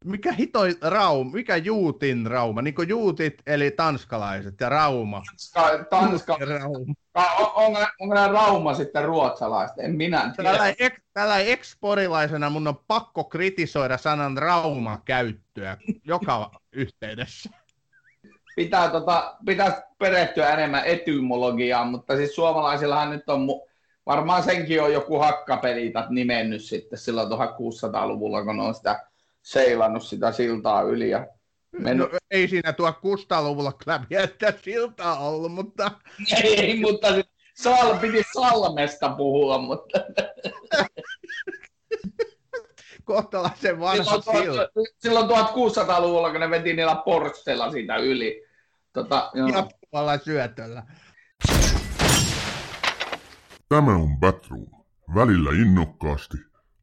mikä hitoi rauma, mikä juutin rauma, niin kuin juutit eli tanskalaiset ja rauma. Tanska, tanska. Rauma. On, onko, onko nämä rauma sitten ruotsalaiset? En minä tiedä. Tällä, ek, tällä eksporilaisena mun on pakko kritisoida sanan rauma käyttöä joka yhteydessä. Pitää, tota, pitää perehtyä enemmän etymologiaan, mutta siis suomalaisillahan nyt on mu- varmaan senkin on joku hakkapelitat nimennyt sitten silloin 1600-luvulla, kun on sitä seilannut sitä siltaa yli. Ja mennyt. No, ei siinä tuo Kusta-luvulla kyllä että siltaa ollut, mutta... Ei, mutta Sal, piti Salmesta puhua, mutta... Kohtalaisen vanha silloin. Silloin 1600-luvulla, kun ne veti niillä porstella siitä yli. Tota, Jatkuvalla syötöllä. Tämä on Batroom. Välillä innokkaasti,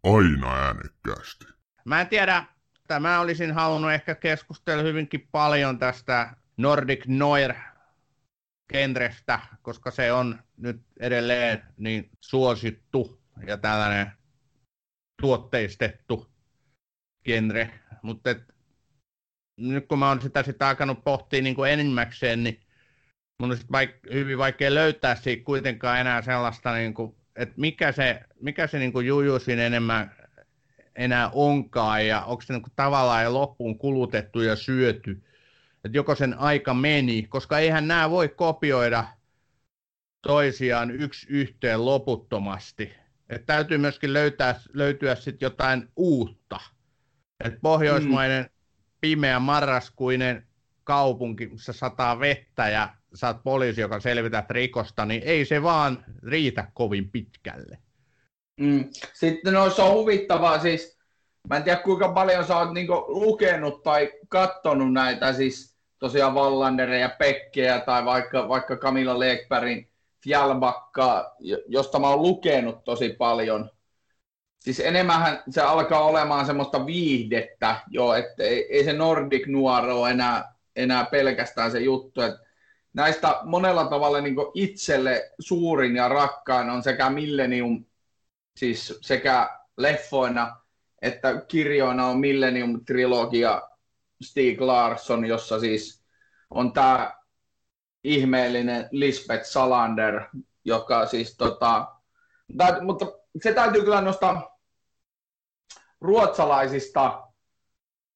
aina äänekkäästi. Mä en tiedä, että mä olisin halunnut ehkä keskustella hyvinkin paljon tästä Nordic Noir genrestä, koska se on nyt edelleen niin suosittu ja tällainen tuotteistettu genre. Mutta nyt kun mä oon sitä, sitä alkanut pohtia niin kuin enimmäkseen, niin mun on vaik- hyvin vaikea löytää siitä kuitenkaan enää sellaista, niin kuin, että mikä se, mikä se niin kuin jujusin enemmän enää onkaan ja onko se niin tavallaan jo loppuun kulutettu ja syöty. Että joko sen aika meni, koska eihän nämä voi kopioida toisiaan yksi yhteen loputtomasti. Et täytyy myöskin löytää, löytyä sitten jotain uutta. Et pohjoismainen mm. pimeä marraskuinen kaupunki, missä sataa vettä ja saat poliisi, joka selvität rikosta, niin ei se vaan riitä kovin pitkälle. Mm. Sitten no, se on huvittavaa, siis mä en tiedä kuinka paljon sä oot niinku lukenut tai kattonut näitä siis tosiaan Wallandereja, Pekkejä tai vaikka, vaikka Camilla Lekbergin Fjallbakka, josta mä oon lukenut tosi paljon. Siis enemmän se alkaa olemaan semmoista viihdettä jo, että ei, ei se Nordic ole enää, enää pelkästään se juttu, että näistä monella tavalla niin itselle suurin ja rakkain on sekä Millennium siis sekä leffoina että kirjoina on Millennium-trilogia Stieg Larsson, jossa siis on tämä ihmeellinen Lisbeth Salander, joka siis tota, tä, mutta se täytyy kyllä nostaa ruotsalaisista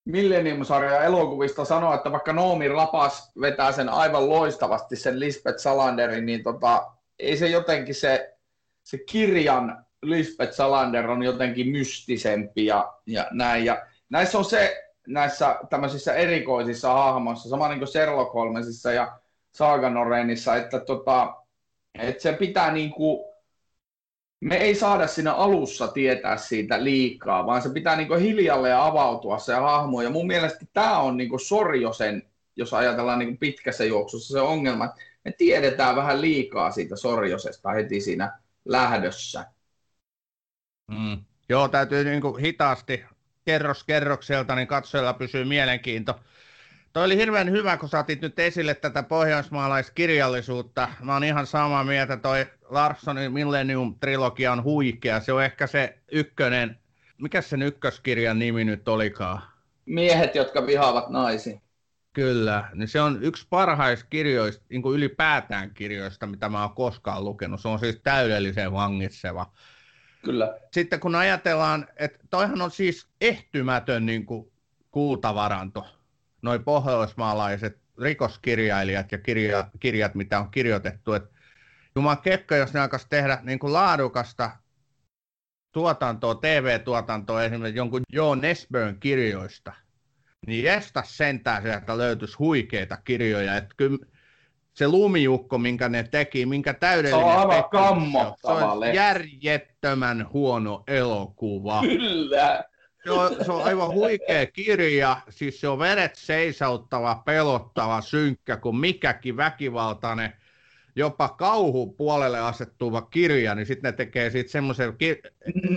Millennium-sarja elokuvista sanoa, että vaikka Noomi Rapas vetää sen aivan loistavasti, sen Lisbeth Salanderin, niin tota, ei se jotenkin se, se kirjan Lisbeth Salander on jotenkin mystisempi ja, ja näin. Ja näissä on se, näissä tämmöisissä erikoisissa hahmoissa, sama niin kuin Sherlock Holmesissa ja Saga Norenissa, että, tota, että se pitää niin kuin, me ei saada siinä alussa tietää siitä liikaa, vaan se pitää niin hiljalleen avautua se hahmo. Ja mun mielestä tämä on niin Sorjosen jos ajatellaan niin pitkässä juoksussa se ongelma, että me tiedetään vähän liikaa siitä Sorjosesta heti siinä lähdössä. Mm. Joo, täytyy niin kuin hitaasti kerros kerrokselta, niin katsojalla pysyy mielenkiinto. Toi oli hirveän hyvä, kun saatit nyt esille tätä pohjoismaalaiskirjallisuutta. Mä oon ihan samaa mieltä, toi Larssonin Millennium-trilogia on huikea. Se on ehkä se ykkönen, mikä sen ykköskirjan nimi nyt olikaan? Miehet, jotka vihaavat naisia. Kyllä, niin se on yksi parhaista kirjoista, niin kuin ylipäätään kirjoista, mitä mä oon koskaan lukenut. Se on siis täydellisen vangitseva. Kyllä. Sitten kun ajatellaan, että toihan on siis ehtymätön niin kuin kultavaranto, noin pohjoismaalaiset rikoskirjailijat ja kirja, kirjat, mitä on kirjoitettu. Että Jumala kekka, jos ne alkaisi tehdä niin kuin laadukasta tuotantoa, TV-tuotantoa esimerkiksi jonkun Joo Nesbön kirjoista, niin jästä sentään sieltä löytyisi huikeita kirjoja. Että kyllä se lumiukko, minkä ne teki, minkä täydellinen Se on aivan Se on järjettömän huono elokuva. Kyllä. Se on, se on aivan huikea kirja, siis se on veret seisauttava, pelottava, synkkä kuin mikäkin väkivaltainen, jopa kauhu puolelle asettuva kirja, niin sitten ne tekee siitä semmoisen ki-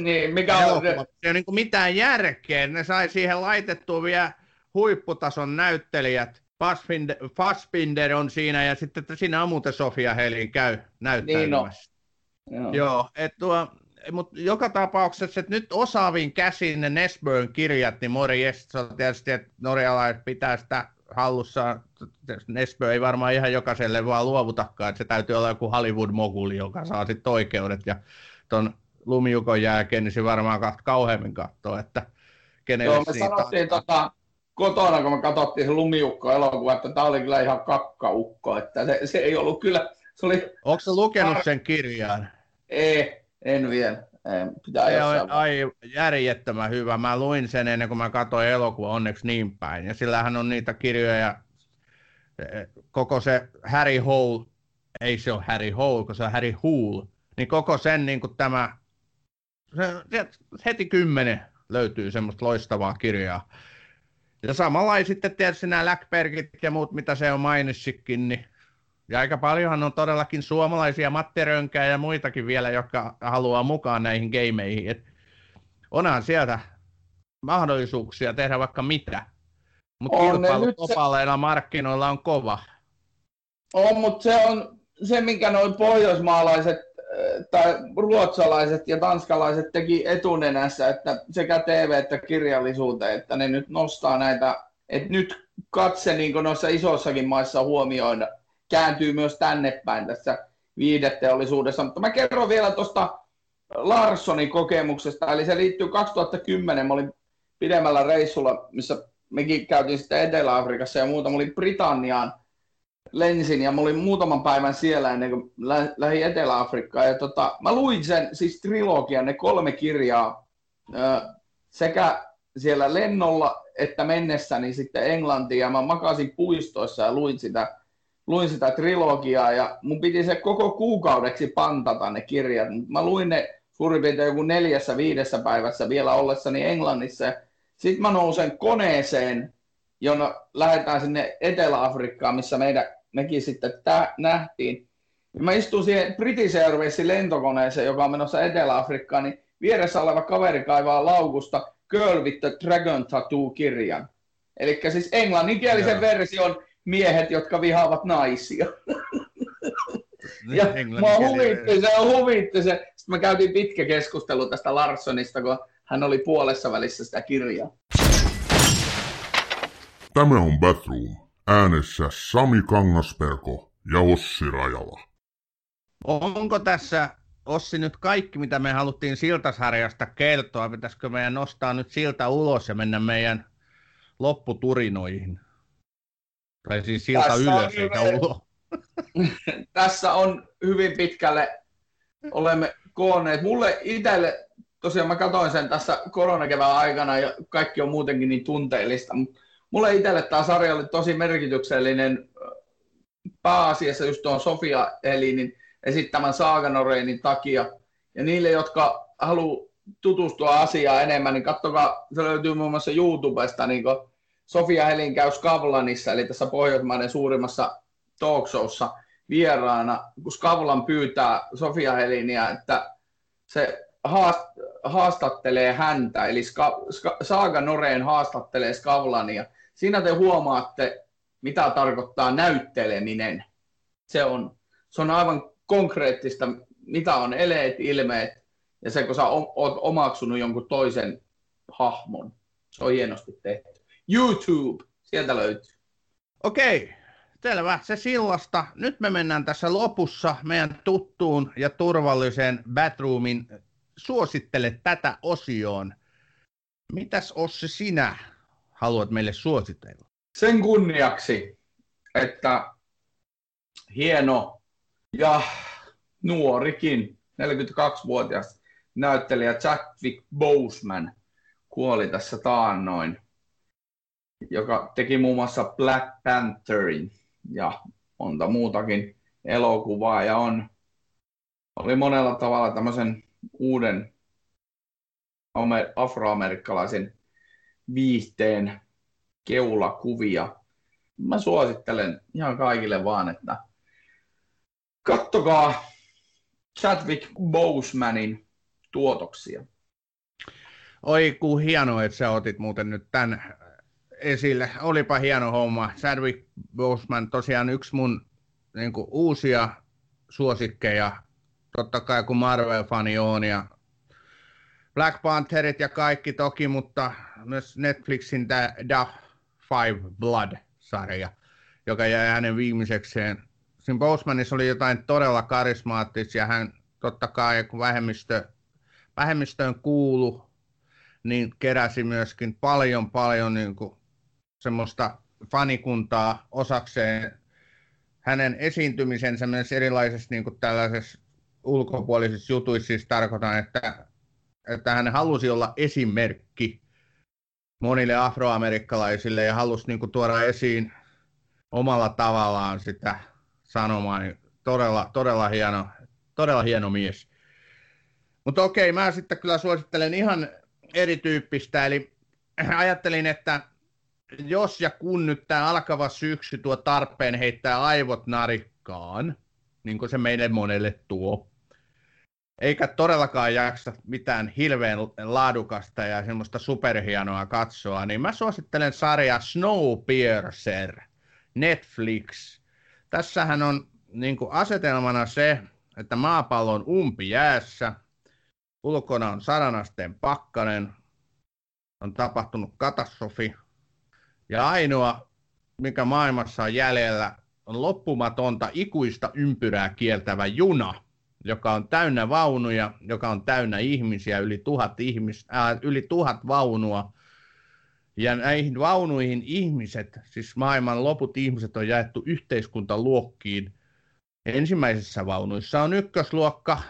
Niin, mikä on se, Se ei ole niin mitään järkeä, ne sai siihen laitettua vielä huipputason näyttelijät, Fassbinder, Fassbinder on siinä ja sitten että siinä on muuten Sofia Helin käy näyttelemässä. Joo. Joo, et tuo, mutta joka tapauksessa, että nyt osaavin käsin ne Nesbön kirjat, niin morjes, se on tietysti, että norjalaiset pitää sitä hallussa, Nesbö ei varmaan ihan jokaiselle vaan luovutakaan, että se täytyy olla joku Hollywood-moguli, joka saa sitten oikeudet, ja ton lumiukon jälkeen, niin se varmaan kauheammin katsoo, että kenelle Joo, me siitä sanottiin tota, kotona, kun me katsottiin se lumiukko-elokuva, että tämä oli kyllä ihan kakkaukko, että se, se ei ollut kyllä, se oli, Onko se lukenut sen kirjan? ei, en vielä, pitää Se on ai, järjettömän hyvä. Mä luin sen ennen kuin mä katsoin elokuva onneksi niin päin. Ja sillähän on niitä kirjoja, eh, koko se Harry Hole, ei se ole Harry Hole, kun se on Harry Hool, niin koko sen niin kuin tämä, se, heti kymmenen löytyy semmoista loistavaa kirjaa. Ja samalla sitten tietysti nämä Läckbergit ja muut, mitä se on mainissikin, niin ja aika paljonhan on todellakin suomalaisia Matti Rönkää ja muitakin vielä, jotka haluaa mukaan näihin gameihin. Et onhan sieltä mahdollisuuksia tehdä vaikka mitä. Mutta kilpailu nyt se- markkinoilla on kova. On, mutta se on se, minkä noin pohjoismaalaiset äh, tai ruotsalaiset ja tanskalaiset teki etunenässä, että sekä TV- että kirjallisuuteen, että ne nyt nostaa näitä, että nyt katse niin noissa isoissakin maissa huomioida, kääntyy myös tänne päin tässä viideteollisuudessa. Mutta mä kerron vielä tuosta Larssonin kokemuksesta, eli se liittyy 2010, mä olin pidemmällä reissulla, missä mekin käytiin sitten Etelä-Afrikassa ja muuta, mä olin Britanniaan, lensin ja mä olin muutaman päivän siellä ennen kuin lä- lähdin Etelä-Afrikkaan. Ja tota, mä luin sen, siis trilogian, ne kolme kirjaa, sekä siellä lennolla että mennessäni sitten Englantiin. Ja mä makasin puistoissa ja luin sitä, luin sitä trilogiaa ja mun piti se koko kuukaudeksi pantata ne kirjat. Mä luin ne suurin piirtein joku neljässä viidessä päivässä vielä ollessani Englannissa. Sitten mä nousen koneeseen, jona lähdetään sinne Etelä-Afrikkaan, missä meidän, mekin sitten tä, nähtiin. Ja mä istun siihen British Airwaysin lentokoneeseen, joka on menossa Etelä-Afrikkaan, niin vieressä oleva kaveri kaivaa laukusta Girl with the Dragon Tattoo-kirjan. Eli siis englanninkielisen Joo. version miehet, jotka vihaavat naisia. Ja mä huvitti se, huvitti se. Sitten me käytiin pitkä keskustelu tästä Larssonista, kun hän oli puolessa välissä sitä kirjaa. Tämä on Batroom. Äänessä Sami Kangasperko ja Ossi Rajala. Onko tässä, Ossi, nyt kaikki, mitä me haluttiin siltasarjasta kertoa? Pitäisikö meidän nostaa nyt siltä ulos ja mennä meidän lopputurinoihin? Tai siis silta Tässä on ylös eikä hyvä- ulos. tässä on hyvin pitkälle olemme koonneet. Mulle itselle, tosiaan mä katsoin sen tässä koronakevään aikana ja kaikki on muutenkin niin tunteellista, mutta mulle itselle tämä sarja oli tosi merkityksellinen äh, pääasiassa just tuon Sofia Elinin esittämän Saaganoreinin takia. Ja niille, jotka haluaa tutustua asiaan enemmän, niin katsokaa, se löytyy muun muassa YouTubesta, niin kuin Sofia Helin käy Skavlanissa, eli tässä Pohjoismaiden suurimmassa talkshowssa vieraana, kun Skavlan pyytää Sofia Helinia, että se haastattelee häntä, eli Ska, Ska, Saaga Noreen haastattelee Skavlania. Siinä te huomaatte, mitä tarkoittaa näytteleminen. Se on, se on aivan konkreettista, mitä on eleet, ilmeet, ja se, kun sä oot omaksunut jonkun toisen hahmon. Se on hienosti tehty. YouTube, sieltä löytyy. Okei, selvä. Se sillasta. Nyt me mennään tässä lopussa meidän tuttuun ja turvalliseen Batroomin. Suosittele tätä osioon. Mitäs Ossi sinä haluat meille suositella? Sen kunniaksi, että hieno ja nuorikin, 42-vuotias näyttelijä Chadwick Boseman kuoli tässä taannoin, joka teki muun muassa Black Pantherin ja monta muutakin elokuvaa ja on, oli monella tavalla tämmöisen uuden afroamerikkalaisen viihteen keulakuvia. Mä suosittelen ihan kaikille vaan, että kattokaa Chadwick Bosemanin tuotoksia. Oi ku hienoa, että sä otit muuten nyt tämän esille. Olipa hieno homma. Chadwick Boseman tosiaan yksi mun niin kuin, uusia suosikkeja. Totta kai kun Marvel-fani on ja Black Pantherit ja kaikki toki, mutta myös Netflixin tämä The Five Blood-sarja, joka jäi hänen viimeisekseen. Siinä Bosemanissa oli jotain todella karismaattisia. Hän totta kai, kun vähemmistö, vähemmistöön kuulu, niin keräsi myöskin paljon, paljon niin kuin semmoista fanikuntaa osakseen. Hänen esiintymisensä myös erilaisissa niin tällaisissa ulkopuolisissa jutuissa siis tarkoitan, että, että hän halusi olla esimerkki monille afroamerikkalaisille ja halusi niin kuin, tuoda esiin omalla tavallaan sitä sanomaa. Niin todella, todella, hieno, todella hieno mies. Mutta okei, mä sitten kyllä suosittelen ihan erityyppistä, eli ajattelin, että jos ja kun nyt tämä alkava syksy tuo tarpeen heittää aivot narikkaan, niin kuin se meille monelle tuo, eikä todellakaan jaksa mitään hilveän laadukasta ja semmoista superhienoa katsoa, niin mä suosittelen sarja Snowpiercer, Netflix. Tässähän on niin kuin asetelmana se, että maapallo on jäässä, ulkona on sadanasteen pakkanen, on tapahtunut katastrofi, ja ainoa, mikä maailmassa on jäljellä, on loppumatonta ikuista ympyrää kieltävä juna, joka on täynnä vaunuja, joka on täynnä ihmisiä, yli tuhat, ihmis, äh, yli tuhat vaunua. Ja näihin vaunuihin ihmiset, siis maailman loput ihmiset on jaettu yhteiskuntaluokkiin. Ensimmäisessä vaunuissa on ykkösluokka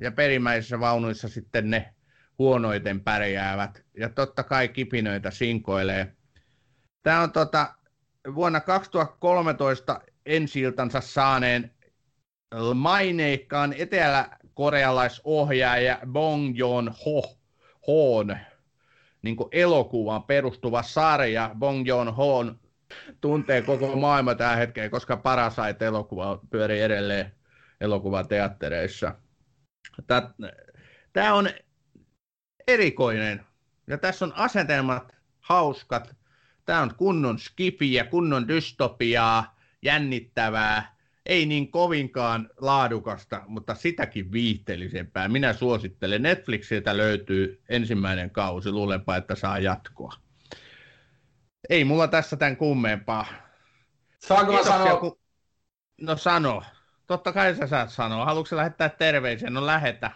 ja perimmäisissä vaunuissa sitten ne huonoiten pärjäävät. Ja totta kai kipinöitä sinkoilee – Tämä on tota, vuonna 2013 ensi saaneen maineikkaan etelä-korealaisohjaaja Bong Joon-ho Hoon niin elokuvaan perustuva sarja. Bong Joon-ho tuntee koko maailma tähän hetkeen, koska Parasite-elokuva pyörii edelleen elokuvateattereissa. Tämä on erikoinen ja tässä on asetelmat hauskat Tämä on kunnon skifiä, kunnon dystopiaa, jännittävää, ei niin kovinkaan laadukasta, mutta sitäkin viihteellisempää. Minä suosittelen. Netflixiltä löytyy ensimmäinen kausi, luulenpa, että saa jatkoa. Ei mulla tässä tämän kummempaa. Saanko mä sanoa? Ku... No sano. Totta kai sä saat sanoa. Haluatko lähettää terveisiä? No lähetä.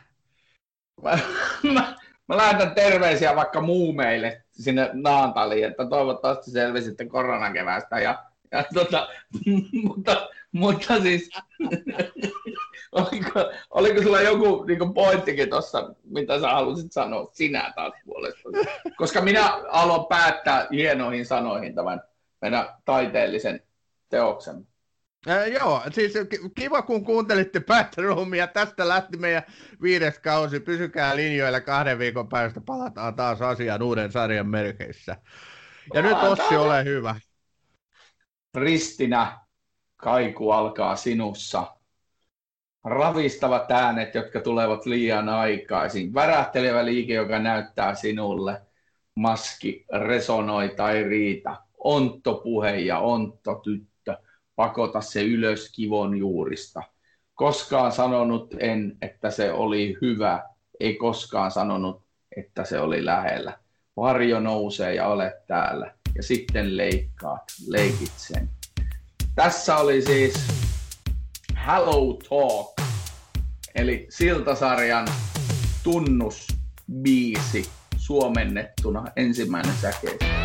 Mä, mä, lähetän terveisiä vaikka muumeille sinne Naantaliin, että toivottavasti selvisitte koronakeväästä. Ja, ja tota, mutta, mutta siis, oliko, oliko sulla joku niin pointtikin tuossa, mitä sä halusit sanoa sinä taas puolesta? Koska minä haluan päättää hienoihin sanoihin tämän meidän taiteellisen teoksen. Äh, joo, siis kiva kun kuuntelitte Batroomia. Tästä lähti meidän viides kausi. Pysykää linjoilla kahden viikon päästä. Palataan taas asiaan uuden sarjan merkeissä. Ja nyt Ossi, ole hyvä. Ristinä kaiku alkaa sinussa. Ravistavat äänet, jotka tulevat liian aikaisin. Värähtelevä liike, joka näyttää sinulle. Maski resonoi tai riitä. Ontto puhe ja ontto tyttö. Pakota se ylös kivon juurista. Koskaan sanonut en, että se oli hyvä. Ei koskaan sanonut, että se oli lähellä. Varjo nousee ja olet täällä. Ja sitten leikkaat, leikit sen. Tässä oli siis Hello Talk, eli Siltasarjan tunnusbiisi suomennettuna ensimmäinen säkeistö.